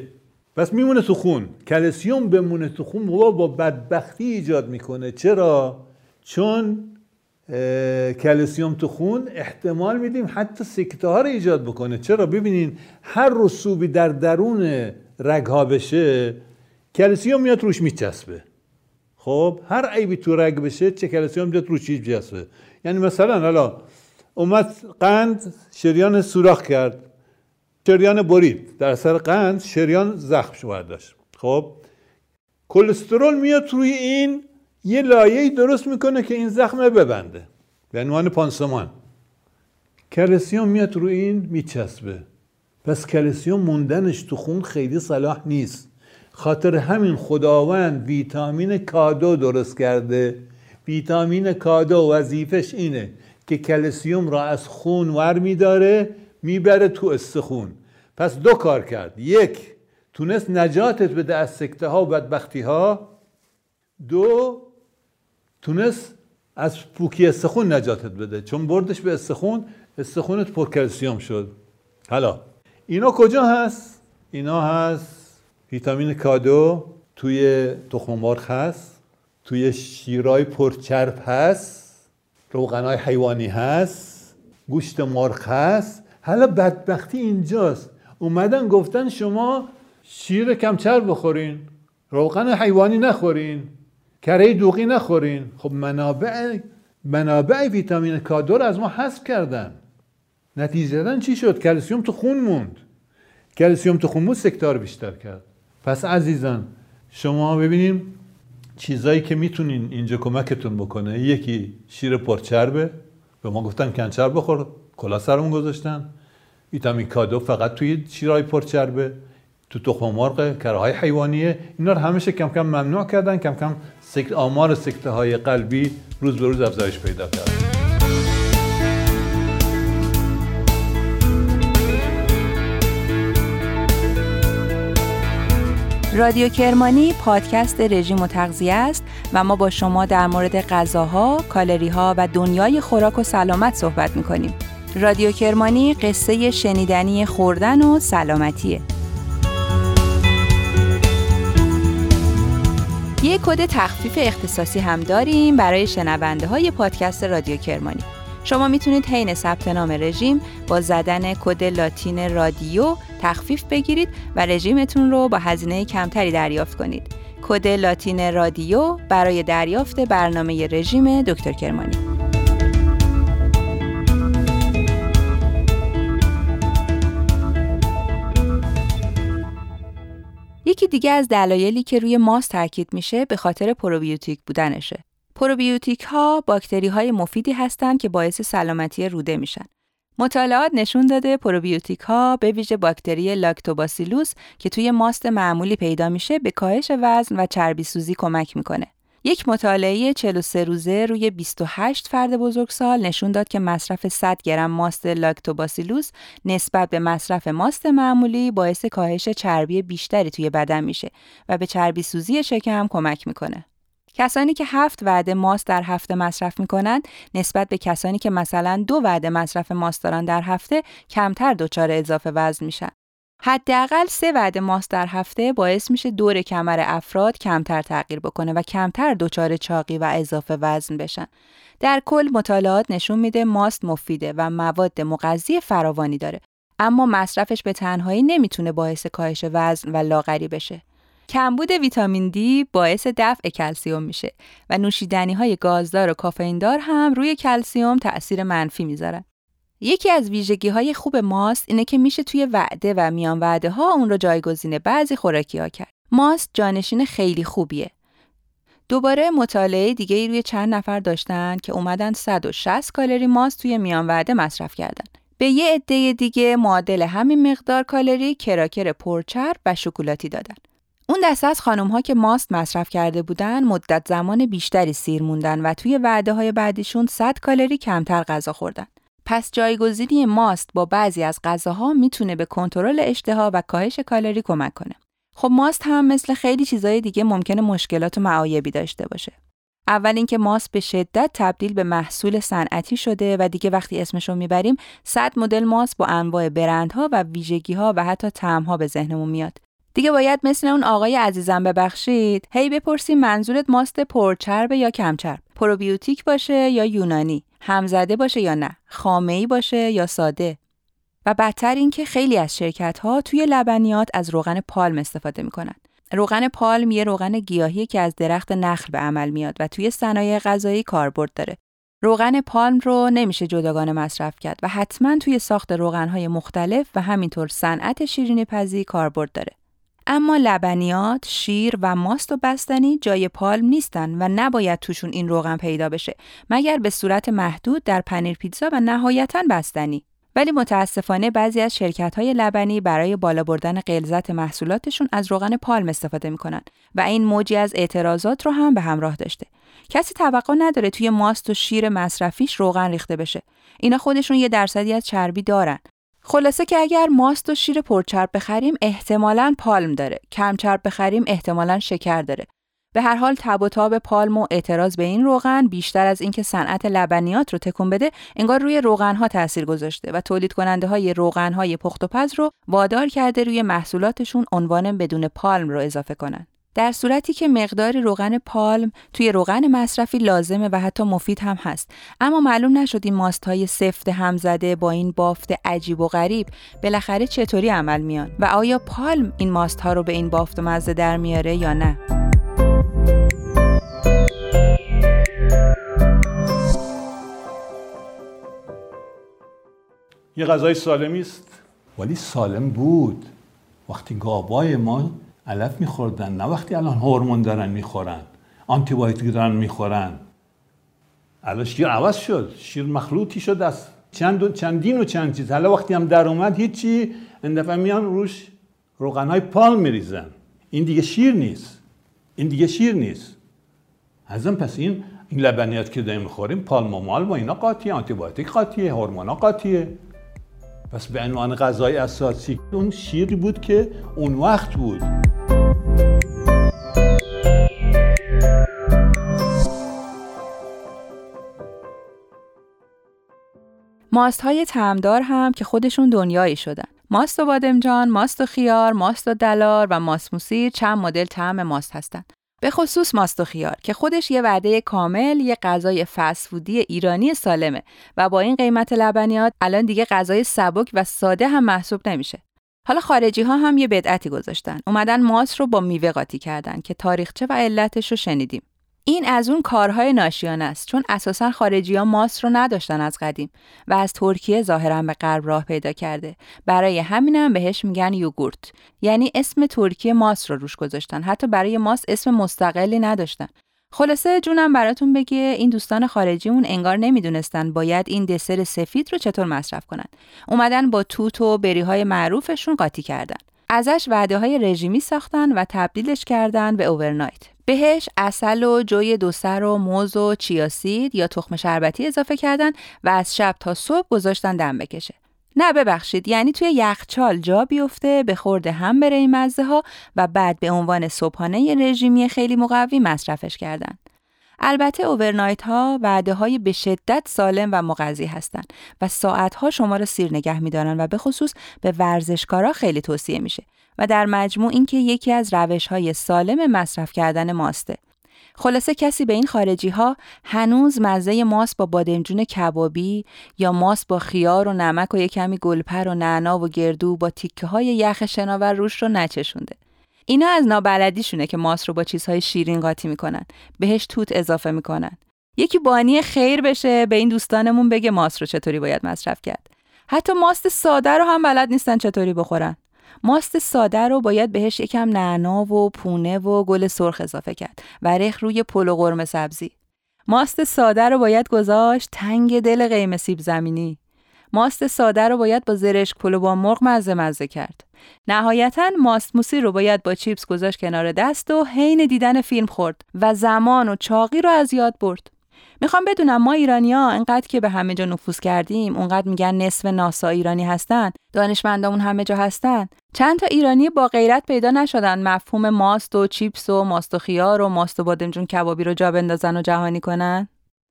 پس میمونه تو خون کلسیوم بمونه تو خون با بدبختی ایجاد می‌کنه چرا چون کلسیوم تو خون احتمال میدیم حتی سکته ها رو ایجاد بکنه. چرا؟ ببینین هر رسوبی در درون رگ ها بشه کلسیوم میاد روش میچسبه. خب هر عیبی تو رگ بشه چه کلسیوم میاد روش میچسبه. یعنی مثلا حالا اومد قند شریان سوراخ کرد. شریان برید. در اثر قند شریان زخم شو داشت. خب کلسترول میاد روی این یه لایه درست می‌کنه که این زخم ببنده. به عنوان پانسمان. کلسیوم میاد رو این میچسبه. پس کلسیوم موندنش تو خون خیلی صلاح نیست. خاطر همین خداوند ویتامین کادو درست کرده. ویتامین کادو وظیفش اینه که کلسیوم را از خون ور میداره می‌بره تو استخون. پس دو کار کرد. یک تونست نجاتت بده از سکته ها و بدبختی ها دو تونست از پوکی استخون نجاتت بده. چون بردش به استخون استخونت پر کلسیوم شد. حالا اینا کجا هست؟ اینا هست ویتامین کادو توی تخم مرغ هست توی شیرای پرچرب هست روغنای حیوانی هست گوشت مرغ هست. حالا بدبختی اینجاست. اومدن گفتن شما شیر کمچرب بخورین روغن حیوانی نخورین. کره دوغی نخورین. خب منابع منابع ویتامین کادو رو از ما حذف کردن. دادن چی شد؟ کلسیوم تو خون موند. کلسیوم تو خون موند سکتار بیشتر کرد. پس عزیزان شما ببینیم چیزایی که می‌تونین اینجا کمکتون بکنه. یکی شیر پرچربه. به ما گفتن کنچرب بخور. کلا سرمون گذاشتن. ویتامین کادو فقط توی شیرهای پرچربه. تو تخم مرغ کرهای حیوانیه اینا رو همیشه کم کم ممنوع کردن کم کم سکت آمار سکته های قلبی روز به روز افزایش پیدا کرد رادیو کرمانی پادکست رژیم و تغذیه است و ما با شما در مورد غذاها، کالری ها و دنیای خوراک و سلامت صحبت می کنیم. رادیو کرمانی قصه شنیدنی خوردن و سلامتیه. یه کد تخفیف اختصاصی هم داریم برای شنونده های پادکست رادیو کرمانی. شما می‌تونید حین ثبت نام رژیم با زدن کد لاتین رادیو تخفیف بگیرید و رژیمتون رو با هزینه کمتری دریافت کنید. کد لاتین رادیو برای دریافت برنامه رژیم دکتر کرمانی. یکی دیگه از دلایلی که روی ماست تاکید میشه به خاطر پروبیوتیک بودنشه. پروبیوتیک ها باکتری های مفیدی هستند که باعث سلامتی روده میشن. مطالعات نشون داده پروبیوتیک ها به ویژه باکتری لاکتوباسیلوس که توی ماست معمولی پیدا میشه به کاهش وزن و چربی سوزی کمک می‌کنه. یک مطالعه 43 روزه روی 28 فرد بزرگسال نشون داد که مصرف 100 گرم ماست لاکتوباسیلوس نسبت به مصرف ماست معمولی باعث کاهش چربی بیشتری توی بدن میشه و به چربی سوزی شکم کمک می‌کنه. کسانی که هفت وعده ماست در هفته مصرف می کنند نسبت به کسانی که مثلا دو وعده مصرف ماست دارن در هفته کمتر دچار اضافه وزن میشن. حداقل سه وعده ماست در هفته باعث میشه دور کمر افراد کمتر تغییر بکنه و کمتر دچار چاقی و اضافه وزن بشن. در کل مطالعات نشون میده ماست مفیده و مواد مغذی فراوانی داره اما مصرفش به تنهایی نمی‌تونه باعث کاهش وزن و لاغری بشه. کمبود ویتامین دی باعث دفع کلسیوم میشه و نوشیدنی های گازدار و کافئیندار هم روی کلسیوم تأثیر منفی می‌ذارن. یکی از ویژگی های خوب ماست اینه که میشه توی وعده و میان وعده ها اون رو جایگزین بعضی خوراکی ها کرد. ماست جانشین خیلی خوبیه. دوباره مطالعه دیگه ای روی چند نفر داشتن که اومدن 160 کالری ماست توی میان وعده مصرف کردن. به یه عده دیگه معادل همین مقدار کالری کراکر پرچرب و شکلاتی دادن. اون دسته از خانم ها که ماست مصرف کرده بودن مدت زمان بیشتری سیر موندن و توی وعده های بعدیشون 100 کالری کمتر غذا خوردن. پس جایگزینی ماست با بعضی از غذاها می‌تونه به کنترل اشتها و کاهش کالری کمک کنه. خب ماست هم مثل خیلی چیزای دیگه ممکنه مشکلات و معایبی داشته باشه. اول اینکه ماست به شدت تبدیل به محصول صنعتی شده و دیگه وقتی اسمش رو می‌بریم 100 مدل ماست با انواع برندها و ویژگیها و حتی طعمها به ذهنمون میاد. دیگه باید مثل اون آقای عزیزم ببخشید. هی بپرسی منظورت ماست پرچرب یا کمچرب؟ پروبیوتیک باشه یا یونانی؟ همزده باشه یا نه؟ خامه باشه یا ساده؟ و بدتر اینکه خیلی از شرکت ها توی لبنیات از روغن پالم استفاده می‌کنن. روغن پالم یه روغن گیاهی که از درخت نخل به عمل میاد و توی صنایع غذایی کاربرد داره. روغن پالم رو نمیشه جداگانه مصرف کرد و حتما توی ساخت روغنهای مختلف و همینطور صنعت شیرینی پزی کاربرد داره. اما لبنیات، شیر و ماست و بستنی جای پالم نیستن و نباید توشون این روغن پیدا بشه مگر به صورت محدود در پنیر پیتزا و نهایتا بستنی. ولی متاسفانه بعضی از شرکت های لبنی برای بالا بردن غلظت محصولاتشون از روغن پالم استفاده می‌کنن و این موجی از اعتراضات رو هم به همراه داشته. کسی توقع نداره توی ماست و شیر مصرفیش روغن ریخته بشه. اینا خودشون یه درصدی از چربی دارن خلاصه که اگر ماست و شیر پرچرب بخریم احتمالاً پالم داره. کم چرب بخریم احتمالاً شکر داره. به هر حال تب و تاب پالم و اعتراض به این روغن بیشتر از اینکه صنعت لبنیات رو تکون بده انگار روی روغن ها تاثیر گذاشته و تولید کننده های روغن های پخت و پز رو وادار کرده روی محصولاتشون عنوان بدون پالم رو اضافه کنن در صورتی که مقدار روغن پالم توی روغن مصرفی لازمه و حتی مفید هم هست. اما معلوم نشد این ماست های سفت همزده با این بافت عجیب و غریب بالاخره چطوری عمل میان و آیا پالم این ماست ها رو به این بافت و مزه در میاره یا نه؟ یه غذای سالمی است. ولی سالم بود. وقتی گابای ما علف میخوردن نه وقتی الان هورمون دارن می‌خورن آنتیبیوتیک دارن می‌خورن. الان شیر عوض شد شیر مخلوطی شد از چند چندین و چند چیز. حالا وقتی هم در اومد هیچی این میان روش روغن های پال میریزن. این دیگه شیر نیست. این دیگه شیر نیست. ازم پس این این لبنیات که داریم می‌خوریم پالمومال با اینا قاطیه آنتیبیوتیک قاطیه هورمونا قاطیه. پس به عنوان غذای اساسی اون شیری بود که اون وقت بود. ماست های تعمدار هم که خودشون دنیایی شدن. ماست و بادمجان، ماست و خیار، ماست و دلار و ماست موسیر چند مدل طعم ماست هستند. به خصوص ماست و خیار که خودش یه وعده کامل یه غذای فسفودی ایرانی سالمه و با این قیمت لبنیات الان دیگه غذای سبک و ساده هم محسوب نمیشه. حالا خارجی ها هم یه بدعتی گذاشتن. اومدن ماست رو با میوه قاطی کردن که تاریخچه و علتش رو شنیدیم. این از اون کارهای ناشیانه است چون اساسا خارجی ها ماست رو نداشتن از قدیم و از ترکیه ظاهرا به غرب راه پیدا کرده. برای همینم بهش میگن یوگورت. یعنی اسم ترکیه ماست رو روش گذاشتن. حتی برای ماست اسم مستقلی نداشتن. خلاصه جونم براتون بگه این دوستان خارجیمون انگار نمی‌دونستن باید این دسر سفید رو چطور مصرف کنن. اومدن با توت و بریهای معروفشون قاطی کردن. ازش وعده های رژیمی ساختن و تبدیلش کردن به اوورنایت. بهش اصل و جوی دوسر و موز و چیاسید یا تخم شربتی اضافه کردن و از شب تا صبح گذاشتن دم بکشه. نه ببخشید یعنی توی یخچال جا بیفته به خورده هم بره این مزه ها و بعد به عنوان صبحانه رژیمی خیلی مقوی مصرفش کردن. البته اوورنایت ها وعده های به شدت سالم و مغذی هستند و ساعت ها شما را سیر نگه میدارن و به خصوص به ورزشکارا خیلی توصیه میشه و در مجموع اینکه یکی از روش های سالم مصرف کردن ماسته. خلاصه کسی به این خارجی ها هنوز مزه ماست با بادمجون کبابی یا ماست با خیار و نمک و یک کمی گلپر و نعنا و گردو با تیکه های یخ شناور روش رو نچشونده. اینا از نابلدیشونه که ماست رو با چیزهای شیرین قاطی می‌کنن بهش توت اضافه می‌کنن یکی بانی خیر بشه به این دوستانمون بگه ماست رو چطوری باید مصرف کرد حتی ماست ساده رو هم بلد نیستن چطوری بخورن ماست ساده رو باید بهش یکم نعنا و پونه و گل سرخ اضافه کرد و ریخ روی پلو و قرمه سبزی ماست ساده رو باید گذاشت تنگ دل قیم سیب زمینی ماست ساده رو باید با زرشک پلو با مرغ مزه مزه کرد. نهایتا ماست موسی رو باید با چیپس گذاشت کنار دست و حین دیدن فیلم خورد و زمان و چاقی رو از یاد برد. می‌خوام بدونم ما ایرانیا انقدر که به همه جا نفوذ کردیم اونقدر میگن نصف ناسا ایرانی هستن دانشمندامون همه جا هستن. چند تا ایرانی با غیرت پیدا نشدن. مفهوم ماست و چیپس و ماست و خیار و ماست و بادمجون کبابی رو جا بندازن و جهانی کنن.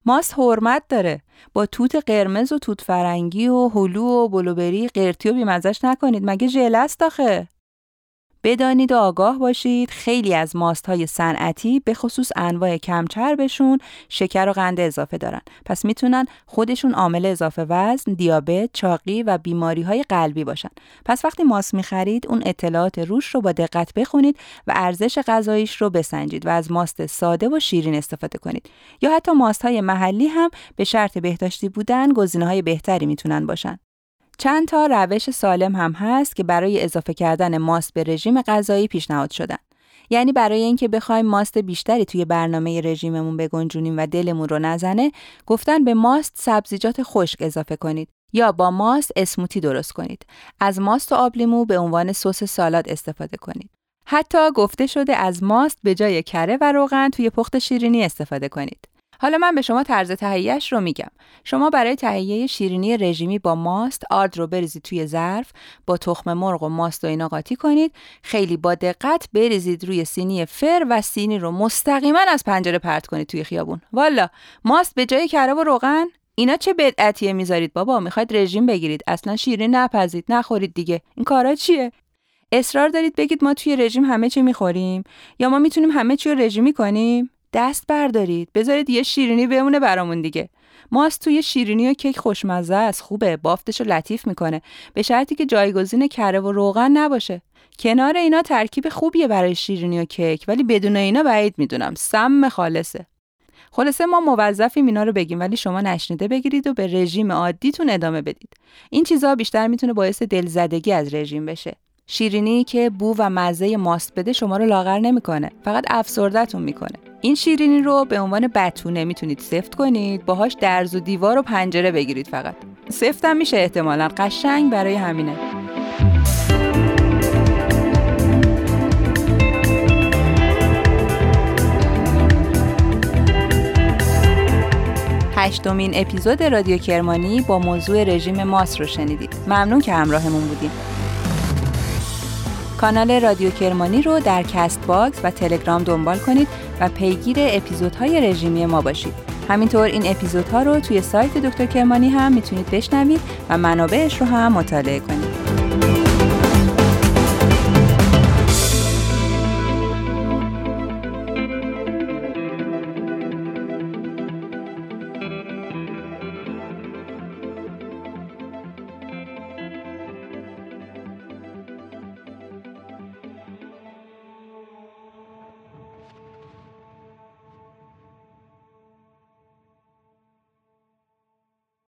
ماست حرمت داره. با توت قرمز و توت فرنگی و هلو و بلوبری قرتی و بیمزش نکنید. مگه ژله است آخه؟ بدانید و آگاه باشید. خیلی از ماست های صنعتی به خصوص انواع کمچربشون شکر و قند اضافه دارن. پس می‌تونن خودشون عامل اضافه وزن، دیابت، چاقی و بیماری های قلبی باشن. پس وقتی ماست می‌خرید اون اطلاعات روش رو با دقت بخونید و ارزش غذاییش رو بسنجید و از ماست ساده و شیرین استفاده کنید. یا حتی ماست های محلی هم به شرط بهداشتی بودن گزینه های بهتری می‌تونن باشن. چند تا روش سالم هم هست که برای اضافه کردن ماست به رژیم غذایی پیشنهاد شدن. یعنی برای اینکه بخوایم ماست بیشتری توی برنامه رژیممون بگنجونیم و دلمون رو نزنه، گفتن به ماست سبزیجات خشک اضافه کنید یا با ماست اسموتی درست کنید. از ماست و آبلیمو به عنوان سس سالاد استفاده کنید. حتی گفته شده از ماست به جای کره و روغن توی پخت شیرینی استفاده کنید. حالا من به شما طرز تهیهش رو میگم. شما برای تهیه شیرینی رژیمی با ماست آرد رو بریزید توی ظرف، با تخم مرغ و ماست و اینا قاطی کنید. خیلی با دقت بریزید روی سینی فر و سینی رو مستقیما از پنجره پرت کنید توی خیابون. والا ماست به جای کره و روغن؟ اینا چه بدعتیه می‌ذارید بابا؟ می‌خواید رژیم بگیرید. اصلا شیرین نپزید نخورید دیگه. این کارا چیه؟ اصرار دارید بگید ما توی رژیم همه چی می‌خوریم؟ یا ما می‌تونیم همه چی رو رژیمی کنیم؟ دست بردارید. بذارید یه شیرینی بمونه برامون دیگه. ماست توی شیرینی و کیک خوشمزه است. خوبه. بافتش رو لطیف می‌کنه. به شرطی که جایگزین کره و روغن نباشه. کنار اینا ترکیب خوبیه برای شیرینی و کیک ولی بدون اینا بعید می‌دونم. سم خالصه. خلاصه ما موظفیم اینا رو بگیم ولی شما نشنیده بگیرید و به رژیم عادیتون ادامه بدید. این چیزها بیشتر می‌تونه باعث دلزدگی از رژیم بشه. شیرینی که بو و مزه ماست بده شما رو لاغر نمی‌کنه. فقط افسردهتون می‌کنه. این شیرینی رو به عنوان بتونه می‌تونید سفت کنید. باهاش درز و دیوار و پنجره بگیرید فقط. سفتم میشه احتمالا. قشنگ برای همینه. هشتمین اپیزود رادیو کرمانی با موضوع رژیم ماست رو شنیدید. ممنون که همراهمون بودین کانال رادیو کرمانی رو در کست باکس و تلگرام دنبال کنید و پیگیر اپیزودهای رژیمی ما باشید. همینطور این اپیزودها رو توی سایت دکتر کرمانی هم می‌تونید بشنوید و منابعش رو هم مطالعه کنید.